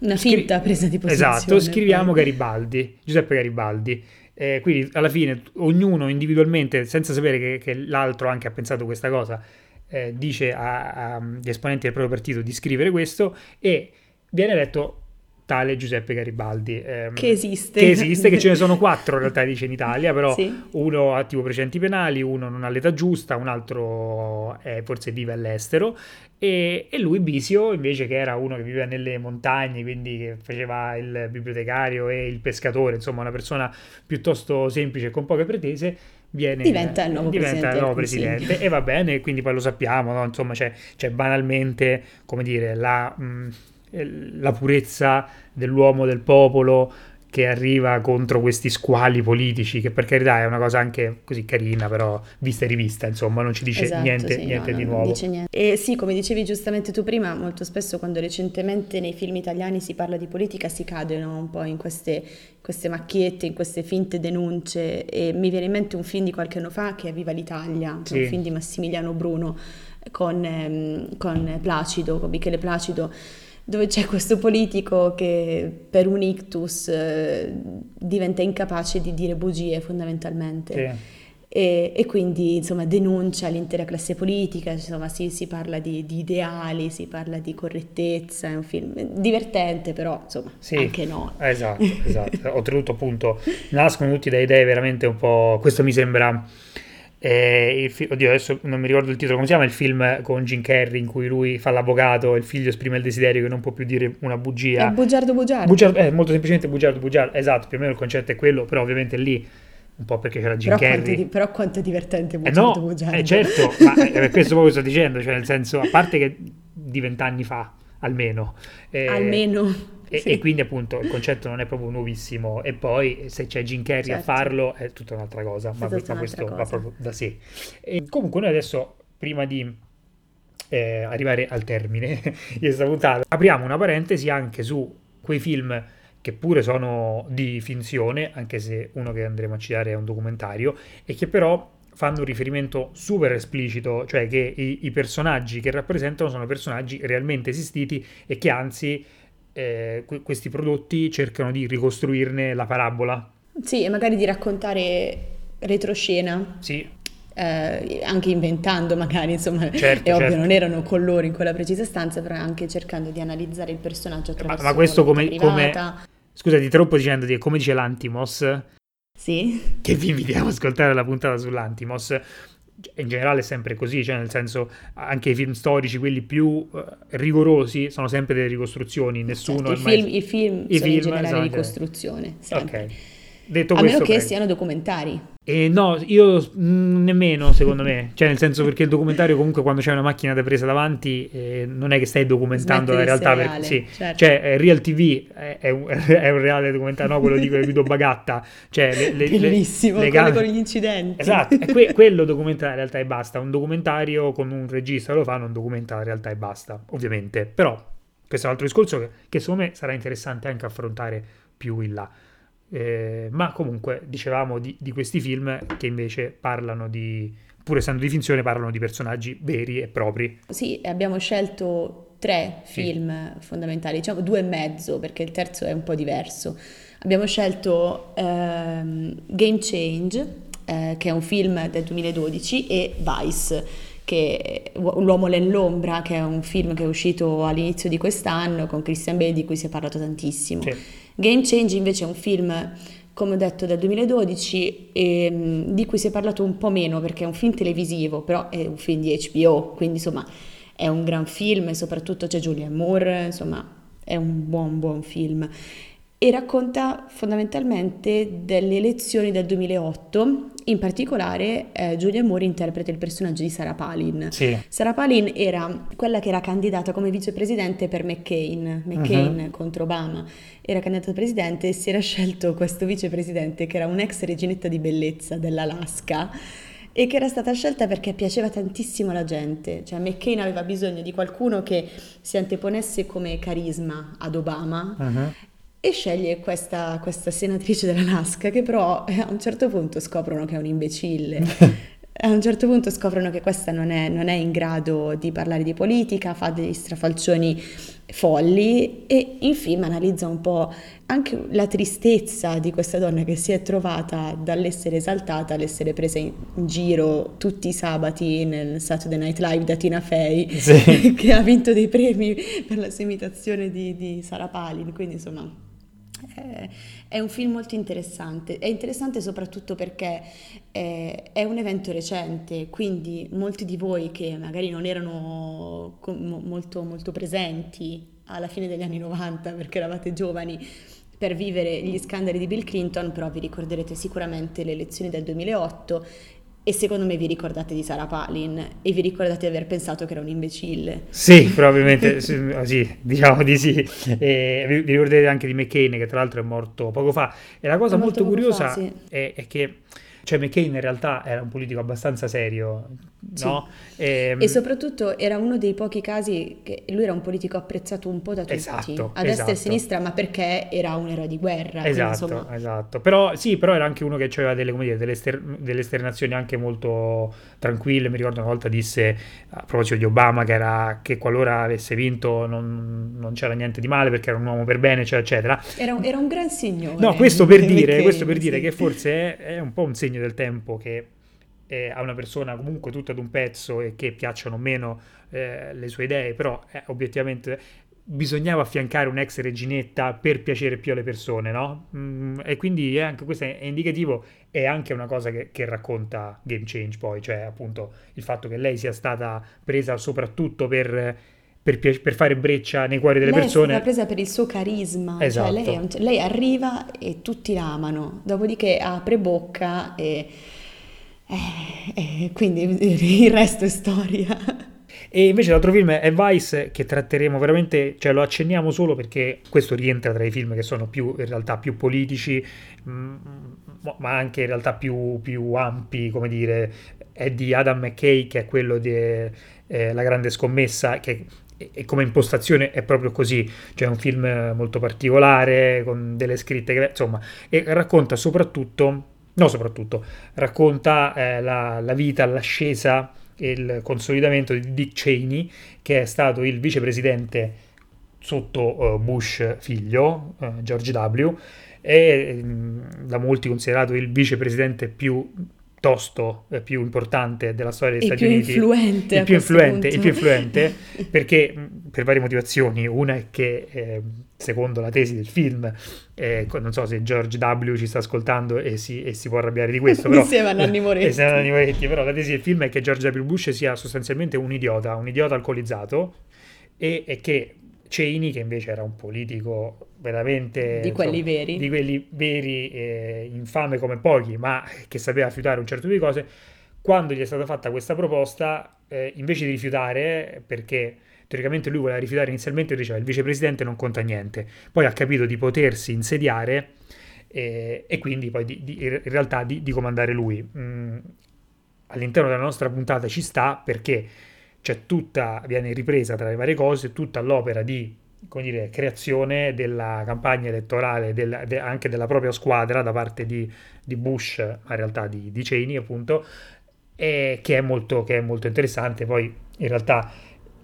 Una finta presa di posizione. Esatto, scriviamo poi. Garibaldi, Giuseppe Garibaldi. Eh, quindi alla fine ognuno individualmente, senza sapere che, che l'altro anche ha pensato questa cosa, eh, dice agli esponenti del proprio partito di scrivere questo e viene eletto tale Giuseppe Garibaldi. ehm, Che esiste. Che esiste, che ce ne sono quattro in realtà [LAUGHS] dice in Italia, però Sì. uno ha tipo precedenti penali, uno non ha l'età giusta, un altro è- forse vive all'estero e, e lui Bisio invece che era uno che viveva nelle montagne, quindi che faceva il bibliotecario e il pescatore, insomma una persona piuttosto semplice e con poche pretese, viene, Diventa il nuovo diventa presidente il nuovo presidente e va bene, quindi poi lo sappiamo, no? insomma c'è, c'è banalmente, come dire, la, mh, la purezza dell'uomo del popolo che arriva contro questi squali politici, che per carità è una cosa anche così carina, però vista e rivista, insomma, non ci dice Esatto, niente, sì, niente no, di nuovo. niente. E sì, come dicevi giustamente tu prima, molto spesso quando recentemente nei film italiani si parla di politica si cadono un po' in queste, queste macchiette, in queste finte denunce e mi viene in mente un film di qualche anno fa che è Viva l'Italia, Sì. un film di Massimiliano Bruno con, ehm, con Placido, con Michele Placido dove c'è questo politico che per un ictus eh, diventa incapace di dire bugie fondamentalmente. Sì. E, e quindi insomma denuncia l'intera classe politica, insomma si, si parla di, di ideali, si parla di correttezza, è un film divertente però insomma Sì. anche no. Esatto, [LAUGHS] esatto. Oltretutto, appunto, nascono tutti da idee veramente un po'. Questo mi sembra. Eh, il fi- Oddio, adesso non mi ricordo il titolo, come si chiama il film con Jim Carrey in cui lui fa l'avvocato e il figlio esprime il desiderio che non può più dire una È bugia. bugiardo bugiardo. Bugiardo, eh, molto semplicemente bugiardo, bugiardo. Esatto, più o meno il concetto è quello, però ovviamente lì un po' perché c'era Jim però, quanto è Carrey. di- però quanto è divertente Eh bugiardo no, bugiardo. eh certo, ma è per questo proprio sto dicendo, cioè nel senso, a parte che di vent'anni fa, almeno. Eh, almeno. E, sì. e, quindi appunto il concetto non è proprio nuovissimo e poi se c'è Jim Carrey certo. a farlo è tutta un'altra cosa, ma, ma questo cosa. va proprio da sé. E comunque noi adesso, prima di eh, arrivare al termine [LAUGHS] di questa puntata, apriamo una parentesi anche su quei film che pure sono di finzione, anche se uno che andremo a citare è un documentario, e che però fanno un riferimento super esplicito, cioè che i, i personaggi che rappresentano sono personaggi realmente esistiti e che anzi eh, que- questi prodotti cercano di ricostruirne la parabola. Sì, e magari di raccontare retroscena. Sì. Eh, anche inventando magari, insomma, certo, è ovvio, certo. non erano con loro in quella precisa stanza, però anche cercando di analizzare il personaggio attraverso ma, ma questo come, come, Scusa, ti interrompo dicendoti come dice l'Antimos. Sì. Che vi invitiamo ad ascoltare la puntata sull'Antimos. In generale è sempre così, cioè nel senso anche i film storici, quelli più uh, rigorosi, sono sempre delle ricostruzioni, nessuno... Certo, i, film, mai... i film I sono film, in generale esatto. ricostruzione, sempre. Ok. Detto a questo, meno che prego. siano documentari. Eh, no, io mh, nemmeno secondo me, cioè nel senso perché il documentario comunque quando c'è una macchina da presa davanti eh, non è che stai documentando Smette la realtà, reale, per, sì. certo. cioè eh, Real TV è, è, un, [LAUGHS] è, un, reale documentario, no quello di Guido Bagatta, cioè le, le, bellissimo, le, le con gli incidenti. Esatto, è [LAUGHS] que- quello documenta la realtà e basta, un documentario con un regista lo fa non documenta la realtà e basta, ovviamente, però questo è un altro discorso che, che secondo me sarà interessante anche affrontare più in là. Eh, ma comunque dicevamo di, di, questi film che invece parlano di, pur essendo di finzione, parlano di personaggi veri e propri. Sì, abbiamo scelto tre film sì. fondamentali, diciamo due e mezzo perché il terzo è un po' diverso. Abbiamo scelto ehm, Game Change, eh, che è un film del 2012, e Vice, che L'uomo nell'ombra, che è un film che è uscito all'inizio di quest'anno con Christian Bale di cui si è parlato tantissimo. Sì. Game Change invece è un film, come ho detto, del 2012 e, mm, di cui si è parlato un po' meno perché è un film televisivo, però è un film di HBO, quindi insomma è un gran film e soprattutto c'è Julian Moore, insomma è un buon buon film e racconta fondamentalmente delle elezioni del 2008. In particolare, eh, Giulia Moore interpreta il personaggio di Sarah Palin. Sì. Sarah Palin era quella che era candidata come vicepresidente per McCain, McCain uh-huh. contro Obama. Era candidata a presidente e si era scelto questo vicepresidente che era un'ex reginetta di bellezza dell'Alaska e che era stata scelta perché piaceva tantissimo alla gente, cioè McCain aveva bisogno di qualcuno che si anteponesse come carisma ad Obama uh-huh e sceglie questa, questa senatrice dell'Alaska che però eh, a un certo punto scoprono che è un imbecille. [LAUGHS] a un certo punto scoprono che questa non è, non è, in grado di parlare di politica, fa degli strafalcioni folli e in film analizza un po' anche la tristezza di questa donna che si è trovata dall'essere esaltata all'essere presa in giro tutti i sabati nel Saturday Night Live da Tina Fey sì. [LAUGHS] che ha vinto dei premi per la sua imitazione di, di Sarah Palin, quindi insomma è un film molto interessante, è interessante soprattutto perché è un evento recente, quindi molti di voi che magari non erano molto, molto presenti alla fine degli anni 90 perché eravate giovani per vivere gli scandali di Bill Clinton, però vi ricorderete sicuramente le elezioni del 2008 e secondo me vi ricordate di Sarah Palin e vi ricordate di aver pensato che era un imbecille. Sì, probabilmente sì, diciamo di sì. E vi, ricordate anche di McCain che tra l'altro è morto poco fa. E la cosa molto, molto curiosa fa, sì. è, è che cioè McCain in realtà era un politico abbastanza serio, no? Sì. E, e, soprattutto era uno dei pochi casi che lui era un politico apprezzato un po' da tutti, esatto, a destra esatto. e a sinistra, ma perché era un eroe di guerra. Esatto, insomma... esatto. Però sì, però era anche uno che aveva delle, dire, delle, ester- delle, esternazioni anche molto tranquille. Mi ricordo una volta disse a proposito di Obama che, era, che qualora avesse vinto non, non, c'era niente di male perché era un uomo per bene, eccetera, eccetera. Era un, era un gran signore. No, questo per [LAUGHS] dire, McCain, questo per dire sì. che forse è, è un po' un segno del tempo che eh, a una persona comunque tutta ad un pezzo e che piacciono meno eh, le sue idee, però eh, obiettivamente bisognava affiancare un'ex reginetta per piacere più alle persone, no? Mm, e quindi è anche questo è indicativo, è anche una cosa che, che, racconta Game Change poi, cioè appunto il fatto che lei sia stata presa soprattutto per, per, per fare breccia nei cuori delle lei persone. Lei è stata presa per il suo carisma, esatto. cioè lei, lei arriva e tutti la amano, dopodiché apre bocca e... Eh, eh, quindi il resto è storia. E invece l'altro film è Vice, che tratteremo veramente, cioè lo accenniamo solo perché questo rientra tra i film che sono più, in realtà, più politici, mm, ma anche in realtà più, più ampi, come dire, è di Adam McKay, che è quello di eh, La grande scommessa, che e come impostazione è proprio così, cioè è un film molto particolare, con delle scritte che, insomma, e racconta soprattutto, no soprattutto, racconta eh, la, la, vita, l'ascesa e il consolidamento di Dick Cheney, che è stato il vicepresidente sotto uh, Bush figlio, uh, George W., è mm, da molti considerato il vicepresidente più tosto eh, più importante della storia degli il Stati Uniti. Influente il più influente. Il più influente perché per varie motivazioni. Una è che, eh, secondo la tesi del film, eh, non so se George W. ci sta ascoltando e si, e si può arrabbiare di questo, [LAUGHS] però... Insieme a Nanni Moretti. [LAUGHS] Insieme a Nanni Moretti, però la tesi del film è che George W. Bush sia sostanzialmente un idiota, un idiota alcolizzato e, e che Cheney, che invece era un politico veramente... Di quelli insomma, veri. Di quelli veri, eh, infame come pochi, ma che sapeva fiutare un certo tipo di cose, quando gli è stata fatta questa proposta, eh, invece di rifiutare, perché teoricamente lui voleva rifiutare inizialmente, diceva il vicepresidente non conta niente, poi ha capito di potersi insediare eh, e quindi poi di, di, in realtà di, di comandare lui. Mm, all'interno della nostra puntata ci sta perché c'è tutta, viene ripresa tra le varie cose, tutta l'opera di dire, creazione della campagna elettorale del, de, anche della propria squadra da parte di, di Bush, ma in realtà di, di Cheney appunto, che, è molto, che è molto interessante. Poi in realtà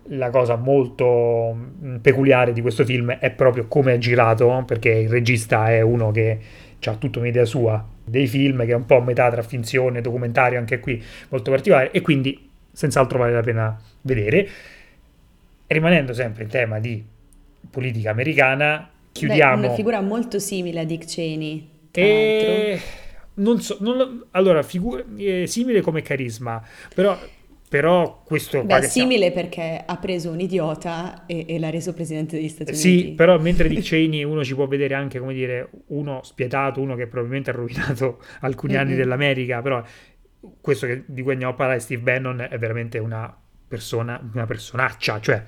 la cosa molto mm, peculiare di questo film è proprio come è girato, perché il regista è uno che ha tutta un'idea sua dei film, che è un po' metà tra finzione documentario, anche qui molto particolare, e quindi senz'altro vale la pena vedere. Rimanendo sempre in tema di politica americana, chiudiamo... Beh, una figura molto simile a Dick Cheney. E... Non so, non, allora, figura, eh, simile come carisma, però, però questo... Beh, simile siamo... perché ha preso un idiota e, e, l'ha reso presidente degli Stati sì, Uniti. Sì, però mentre Dick [LAUGHS] Cheney uno ci può vedere anche, come dire, uno spietato, uno che probabilmente ha rovinato alcuni mm-hmm. anni dell'America, però questo che, di cui andiamo a parlare, Steve Bannon, è veramente una persona, una personaccia, cioè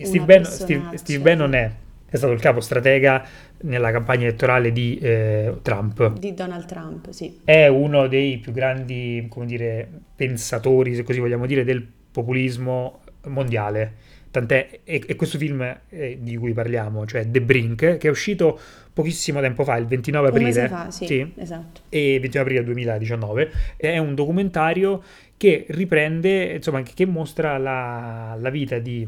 Steve, Bannon, Steve, Steve Bannon è, è, stato il capo stratega nella campagna elettorale di eh, Trump. Di Donald Trump, sì. È uno dei più grandi, come dire, pensatori, se così vogliamo dire, del populismo mondiale. Tant'è, e, e questo film eh, di cui parliamo, cioè The Brink, che è uscito pochissimo tempo fa, il 29 aprile. Fa, sì, sì, esatto. E 29 aprile 2019, è un documentario che riprende, insomma, che mostra la, la vita di,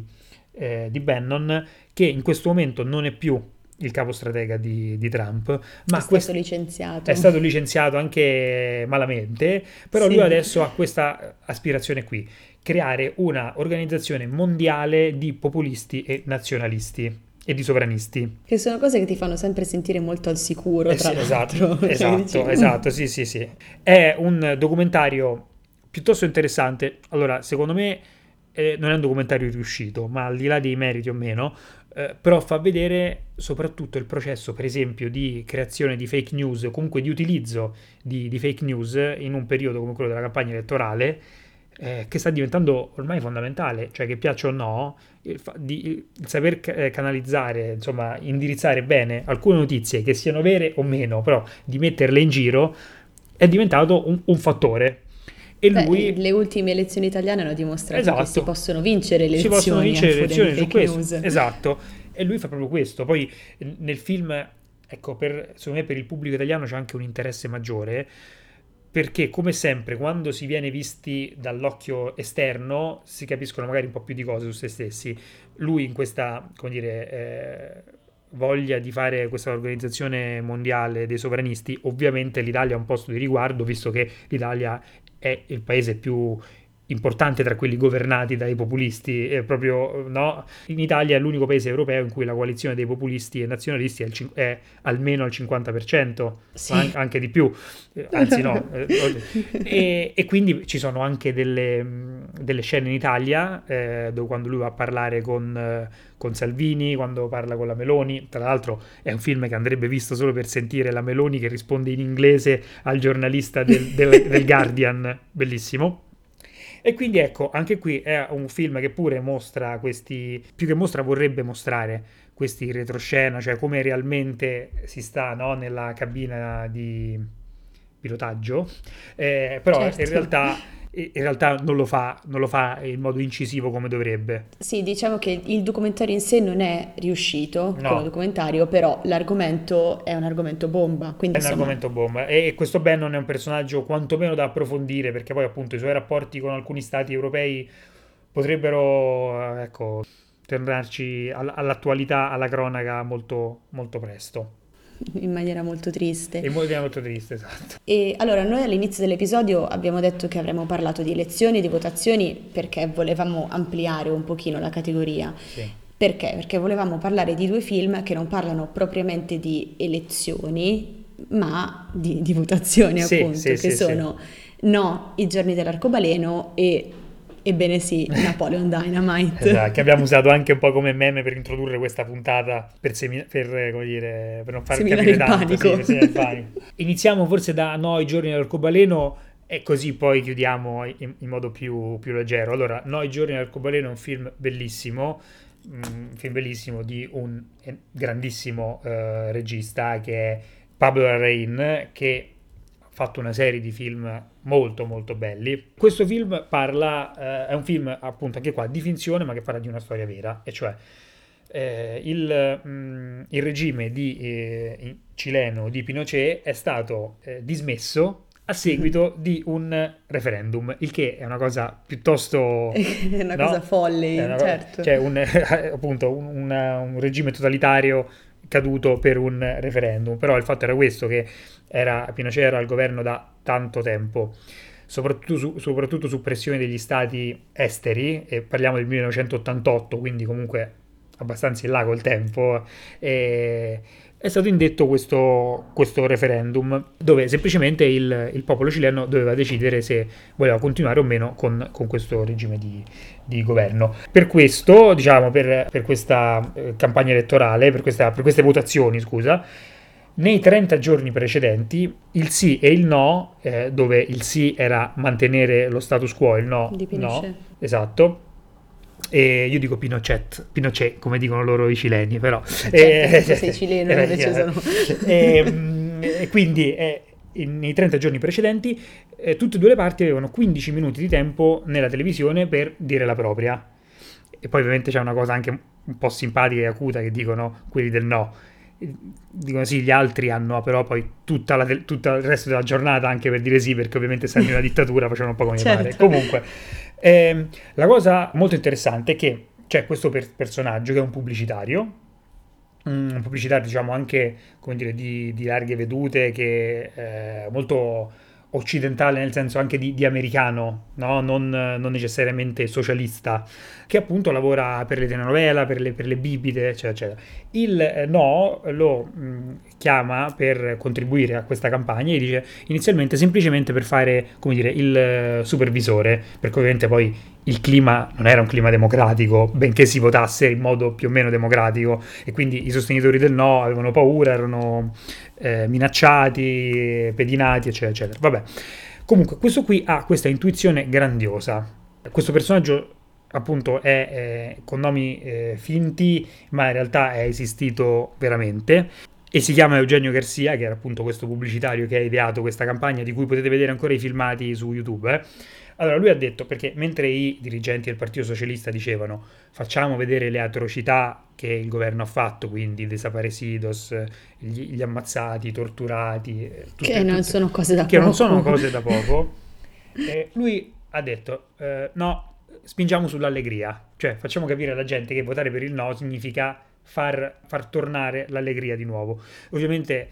eh, di Bannon, che in questo momento non è più il capo stratega di, di, Trump, ma è stato licenziato. È stato licenziato anche malamente, però sì. lui adesso ha questa aspirazione qui, creare una organizzazione mondiale di populisti e nazionalisti e di sovranisti. Che sono cose che ti fanno sempre sentire molto al sicuro, eh tra sì, l'altro. [LAUGHS] Esatto, esatto, esatto, sì, sì, sì. È un documentario piuttosto interessante. Allora, secondo me eh, non è un documentario riuscito, ma al di là dei meriti o meno, eh, però fa vedere soprattutto il processo, per esempio, di creazione di fake news, comunque di utilizzo di, di fake news in un periodo come quello della campagna elettorale eh, che sta diventando ormai fondamentale, cioè che piaccia o no, il, fa- di, il saper ca- eh, canalizzare, insomma, indirizzare bene alcune notizie che siano vere o meno, però di metterle in giro è diventato un, un fattore. E Beh, lui... Le ultime elezioni italiane hanno dimostrato esatto. che si possono vincere le elezioni. Si possono vincere le elezioni su questo. News. Esatto. E lui fa proprio questo. Poi nel film, ecco, per, secondo me per il pubblico italiano c'è anche un interesse maggiore perché come sempre quando si viene visti dall'occhio esterno si capiscono magari un po' più di cose su se stessi. Lui in questa, come dire, eh, voglia di fare questa organizzazione mondiale dei sovranisti, ovviamente l'Italia è un posto di riguardo, visto che l'Italia è il paese più importante tra quelli governati dai populisti, è proprio, no? In Italia è l'unico paese europeo in cui la coalizione dei populisti e nazionalisti è, il, è almeno al 50%, sì. an- anche di più, eh, anzi no. [LAUGHS] Eh, e, e, quindi ci sono anche delle, delle scene in Italia, eh, dove quando lui va a parlare con, con Salvini, quando parla con la Meloni, tra l'altro è un film che andrebbe visto solo per sentire la Meloni che risponde in inglese al giornalista del, del, del Guardian, bellissimo E quindi ecco, anche qui è un film che pure mostra questi, più che mostra vorrebbe mostrare questi retroscena, cioè come realmente si sta no, nella cabina di pilotaggio, eh, però certo. in realtà [LAUGHS] in realtà non lo, fa, non lo fa in modo incisivo come dovrebbe. Sì, diciamo che il documentario in sé non è riuscito no. come documentario, però l'argomento è un argomento bomba. È un insomma... argomento bomba e questo Bannon è un personaggio quantomeno da approfondire perché poi appunto i suoi rapporti con alcuni stati europei potrebbero, ecco, tornarci all'attualità, alla cronaca molto, molto presto [LAUGHS] in maniera molto triste. In maniera molto triste, esatto. E allora, noi all'inizio dell'episodio abbiamo detto che avremmo parlato di elezioni, di votazioni, perché volevamo ampliare un pochino la categoria. Sì. Perché? Perché volevamo parlare di due film che non parlano propriamente di elezioni, ma di, di votazioni, sì, appunto, sì, che sono No, I giorni dell'arcobaleno e Ebbene sì, Napoleon Dynamite. esatto, che abbiamo usato anche un po' come meme per introdurre questa puntata, per, semi- per, come dire, per non far seminare capire tanto. Panico. Sì, il panico. Iniziamo forse da Noi giorni dell'arcobaleno e così poi chiudiamo in, in modo più, più, leggero. Allora, Noi giorni dell'arcobaleno è un film bellissimo, mm, un film bellissimo di un grandissimo uh, regista che è Pablo Larraín, che fatto una serie di film molto molto belli. Questo film parla, eh, è un film appunto anche qua di finzione ma che parla di una storia vera, e cioè eh, il, mh, mm, il, regime di, eh, cileno di Pinochet è stato eh, dismesso a seguito di un referendum, il che è una cosa piuttosto... [LAUGHS] è una no? cosa folle, una certo. cioè un, [LAUGHS] appunto un, una, un regime totalitario caduto per un referendum, però il fatto era questo che era, Pinochet era al governo da tanto tempo, soprattutto su, soprattutto su pressione degli stati esteri, e parliamo del 1988, quindi comunque abbastanza in là col tempo, e è stato indetto questo, questo referendum dove semplicemente il, il, popolo cileno doveva decidere se voleva continuare o meno con, con questo regime di, di, governo. Per questo, diciamo, per, per questa eh, campagna elettorale, per, questa, per queste votazioni, scusa, nei 30 giorni precedenti il sì e il no, eh, dove il sì era mantenere lo status quo, il no, no, esatto, e io dico Pinochet, Pinochet come dicono loro i cileni, però... Certo, eh, sei [LAUGHS] cileno, eh, invece sono... Ehm, e, quindi eh, nei 30 giorni precedenti eh, tutte e due le parti avevano 15 minuti di tempo nella televisione per dire la propria. E poi ovviamente c'è una cosa anche un po' simpatica e acuta che dicono quelli del no. Dicono sì, gli altri hanno però poi tutta la, tutto il resto della giornata anche per dire sì, perché ovviamente essendo una dittatura facevano un po' come certo. pare. Comunque, eh, la cosa molto interessante è che c'è questo per- personaggio che è un pubblicitario, un pubblicitario diciamo anche dire, di, di larghe vedute, che è eh, molto occidentale nel senso anche di, di americano, no? non, non, necessariamente socialista, che appunto lavora per le telenovela, per le, per le bibite, eccetera, eccetera. Il eh, no lo mh, chiama per contribuire a questa campagna e dice inizialmente semplicemente per fare, come dire, il eh, supervisore, perché ovviamente poi il clima non era un clima democratico, benché si votasse in modo più o meno democratico e quindi i sostenitori del no avevano paura, erano eh, minacciati, pedinati, eccetera, eccetera. Vabbè. Comunque, questo qui ha questa intuizione grandiosa. Questo personaggio appunto è eh, con nomi eh, finti, ma in realtà è esistito veramente e si chiama Eugenio Garcia, che era appunto questo pubblicitario che ha ideato questa campagna di cui potete vedere ancora i filmati su YouTube. Eh. Allora lui ha detto, perché mentre i dirigenti del Partito Socialista dicevano facciamo vedere le atrocità che il governo ha fatto, quindi desaparecidos, gli, gli ammazzati, i torturati, eh, tutte, che non tutte, sono cose da che poco. non sono cose da poco, [LAUGHS] eh, lui ha detto eh, no, spingiamo sull'allegria, cioè facciamo capire alla gente che votare per il no significa far, far tornare l'allegria di nuovo. Ovviamente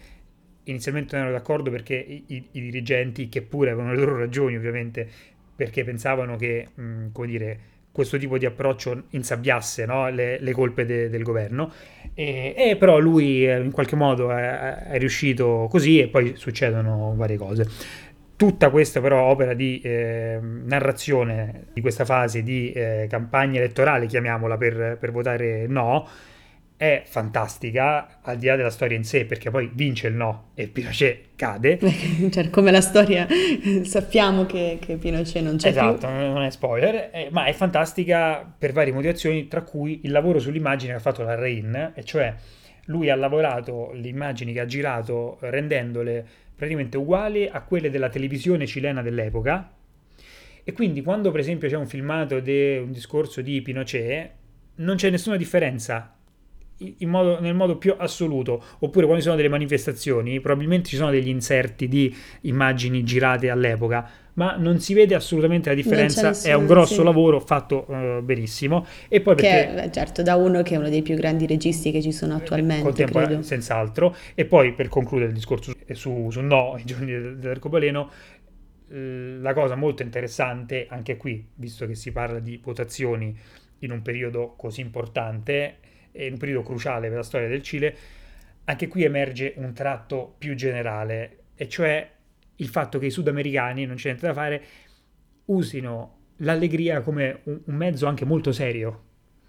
inizialmente non ero d'accordo perché i, i, i, dirigenti, che pure avevano le loro ragioni ovviamente, perché pensavano che, mh, come dire, questo tipo di approccio insabbiasse no? le, le, colpe de, del governo, e, e, però lui eh, in qualche modo è, è, riuscito così e poi succedono varie cose. Tutta questa però opera di eh, narrazione di questa fase di eh, campagna elettorale, chiamiamola per, per votare no, è fantastica, al di là della storia in sé, perché poi vince il no e Pinochet cade. [LAUGHS] Cioè, come la storia [LAUGHS] sappiamo che, che Pinochet non c'è esatto, più. non è spoiler, eh, ma è fantastica per varie motivazioni, tra cui il lavoro sull'immagine che ha fatto la Rain, e cioè lui ha lavorato le immagini che ha girato rendendole praticamente uguali a quelle della televisione cilena dell'epoca. E quindi quando per esempio c'è un filmato di un discorso di Pinochet, non c'è nessuna differenza modo, nel modo più assoluto, oppure quando ci sono delle manifestazioni, probabilmente ci sono degli inserti di immagini girate all'epoca, ma non si vede assolutamente la differenza, nessuno, è un grosso sì. lavoro fatto uh, benissimo. E poi perché, che, certo, da uno che è uno dei più grandi registi che ci sono eh, attualmente, credo. senz'altro. E poi per concludere il discorso su, su No, i giorni dell'arcobaleno, la cosa molto interessante anche qui, visto che si parla di votazioni in un periodo così importante, in un periodo cruciale per la storia del Cile, anche qui emerge un tratto più generale, e cioè il fatto che i sudamericani, non c'è niente da fare, usino l'allegria come un mezzo anche molto serio.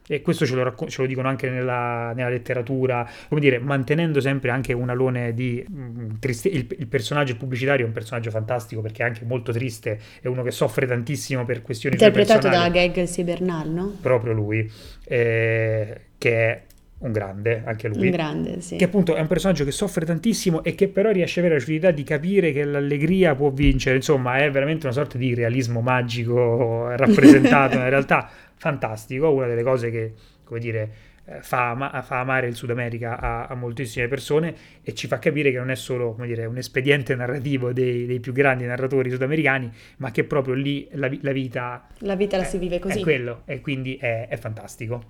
E questo ce lo, racco- ce lo dicono anche nella, nella, letteratura, come dire, mantenendo sempre anche un alone di mm, triste- il, il, personaggio pubblicitario è un personaggio fantastico perché è anche molto triste, è uno che soffre tantissimo per questioni Interpretato da Gag Sibernal, no? Proprio lui, eh, che è un grande, anche lui. Un grande, sì. Che appunto è un personaggio che soffre tantissimo e che però riesce ad avere la lucidità di capire che l'allegria può vincere. Insomma, è veramente una sorta di realismo magico [LAUGHS] rappresentato in realtà fantastico. Una delle cose che, come dire, eh, fa, ama- fa amare il Sud America a-, a, moltissime persone e ci fa capire che non è solo come dire, un espediente narrativo dei, dei più grandi narratori sudamericani, ma che proprio lì la, la vita... La vita la si vive così. È quello, e quindi è, è fantastico.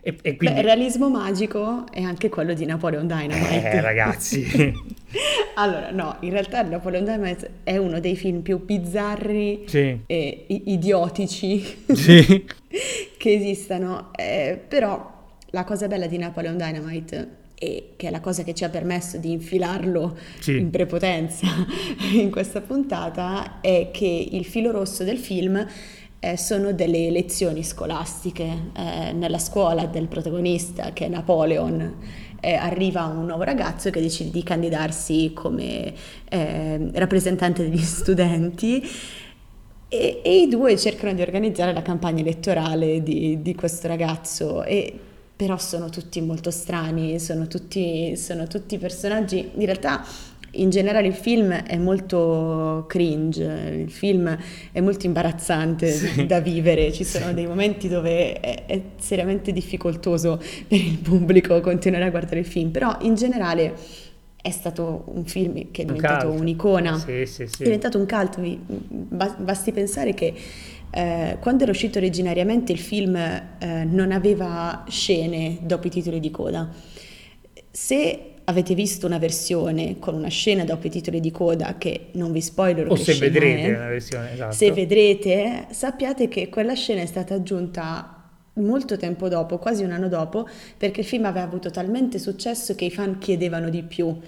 E, e quindi... Beh, il realismo magico è anche quello di Napoleon Dynamite. Eh, ragazzi. [LAUGHS] allora, no, in realtà Napoleon Dynamite è uno dei film più bizzarri sì. e idiotici sì. [LAUGHS] che esistano. Eh, però la cosa bella di Napoleon Dynamite e che è la cosa che ci ha permesso di infilarlo sì. in prepotenza [LAUGHS] in questa puntata, è che il filo rosso del film eh, sono delle lezioni scolastiche eh, nella scuola del protagonista che è Napoleon. Eh, arriva un nuovo ragazzo che decide di candidarsi come eh, rappresentante degli [LAUGHS] studenti. E, e, i due cercano di organizzare la campagna elettorale di, di questo ragazzo. E però sono tutti molto strani, sono tutti, sono tutti personaggi. In realtà in generale il film è molto cringe, il film è molto imbarazzante sì. da vivere, ci sono dei momenti dove è, è, seriamente difficoltoso per il pubblico continuare a guardare il film, però in generale è stato un film che è diventato un un'icona, sì, sì, è diventato un cult, basti pensare che eh, quando era uscito originariamente il film eh, non aveva scene dopo i titoli di coda. Se avete visto una versione con una scena dopo i titoli di coda che non vi spoilerò o se vedrete è, una versione esatto. se vedrete sappiate che quella scena è stata aggiunta molto tempo dopo, quasi un anno dopo, perché il film aveva avuto talmente successo che i fan chiedevano di più.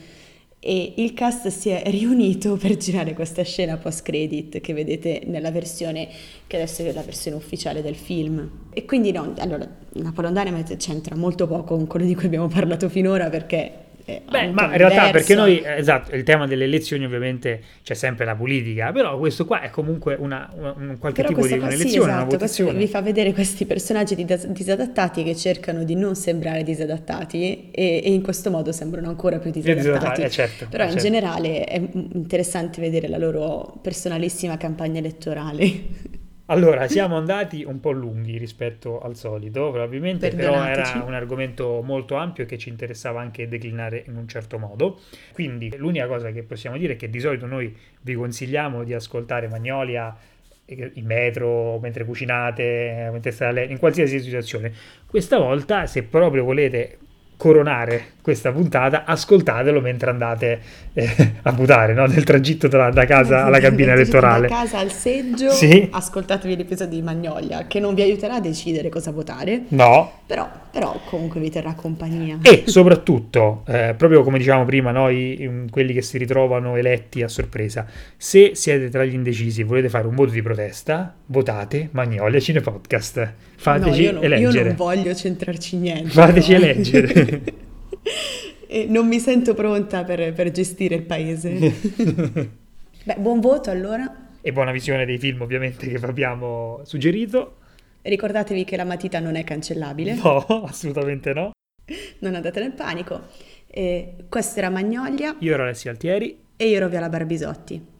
E il cast si è riunito per girare questa scena post credit che vedete nella versione che adesso è la versione ufficiale del film. E quindi no, allora Napoleon Dynamite c'entra molto poco con quello di cui abbiamo parlato finora perché Beh, ma in realtà perché noi, esatto, il tema delle elezioni ovviamente c'è sempre la politica, però questo qua è comunque una, una, un qualche però tipo di un'elezione, sì, esatto, una votazione. Vi fa vedere questi personaggi disadattati che cercano di non sembrare disadattati e, e in questo modo sembrano ancora più disadattati. Eh, certo, però in certo. generale è interessante vedere la loro personalissima campagna elettorale. Allora, [LAUGHS] siamo andati un po' lunghi rispetto al solito, probabilmente, però era un argomento molto ampio che ci interessava anche declinare in un certo modo. Quindi l'unica cosa che possiamo dire è che di solito noi vi consigliamo di ascoltare Magnolia in metro, mentre cucinate, mentre state in qualsiasi situazione. Questa volta, se proprio volete coronare questa puntata, ascoltatelo mentre andate eh, a votare, no? nel tragitto da, da casa alla cabina elettorale. Da casa al seggio, sì. ascoltatevi l'episodio di Magnolia, che non vi aiuterà a decidere cosa votare. No. Però, però comunque vi terrà compagnia. E soprattutto, eh, proprio come dicevamo prima, noi, quelli che si ritrovano eletti a sorpresa, se siete tra gli indecisi e volete fare un voto di protesta, votate Magnolia Cine Podcast. Fateci no, io non, eleggere. Io non voglio centrarci niente. Fateci no. eleggere. [LAUGHS] e non mi sento pronta per, per gestire il paese. [LAUGHS] Beh, buon voto allora. E buona visione dei film ovviamente che vi abbiamo suggerito. Ricordatevi che la matita non è cancellabile. No, assolutamente no. Non andate nel panico. E questo era Magnolia. Io ero Alessia Altieri. E io ero Viola Barbisotti.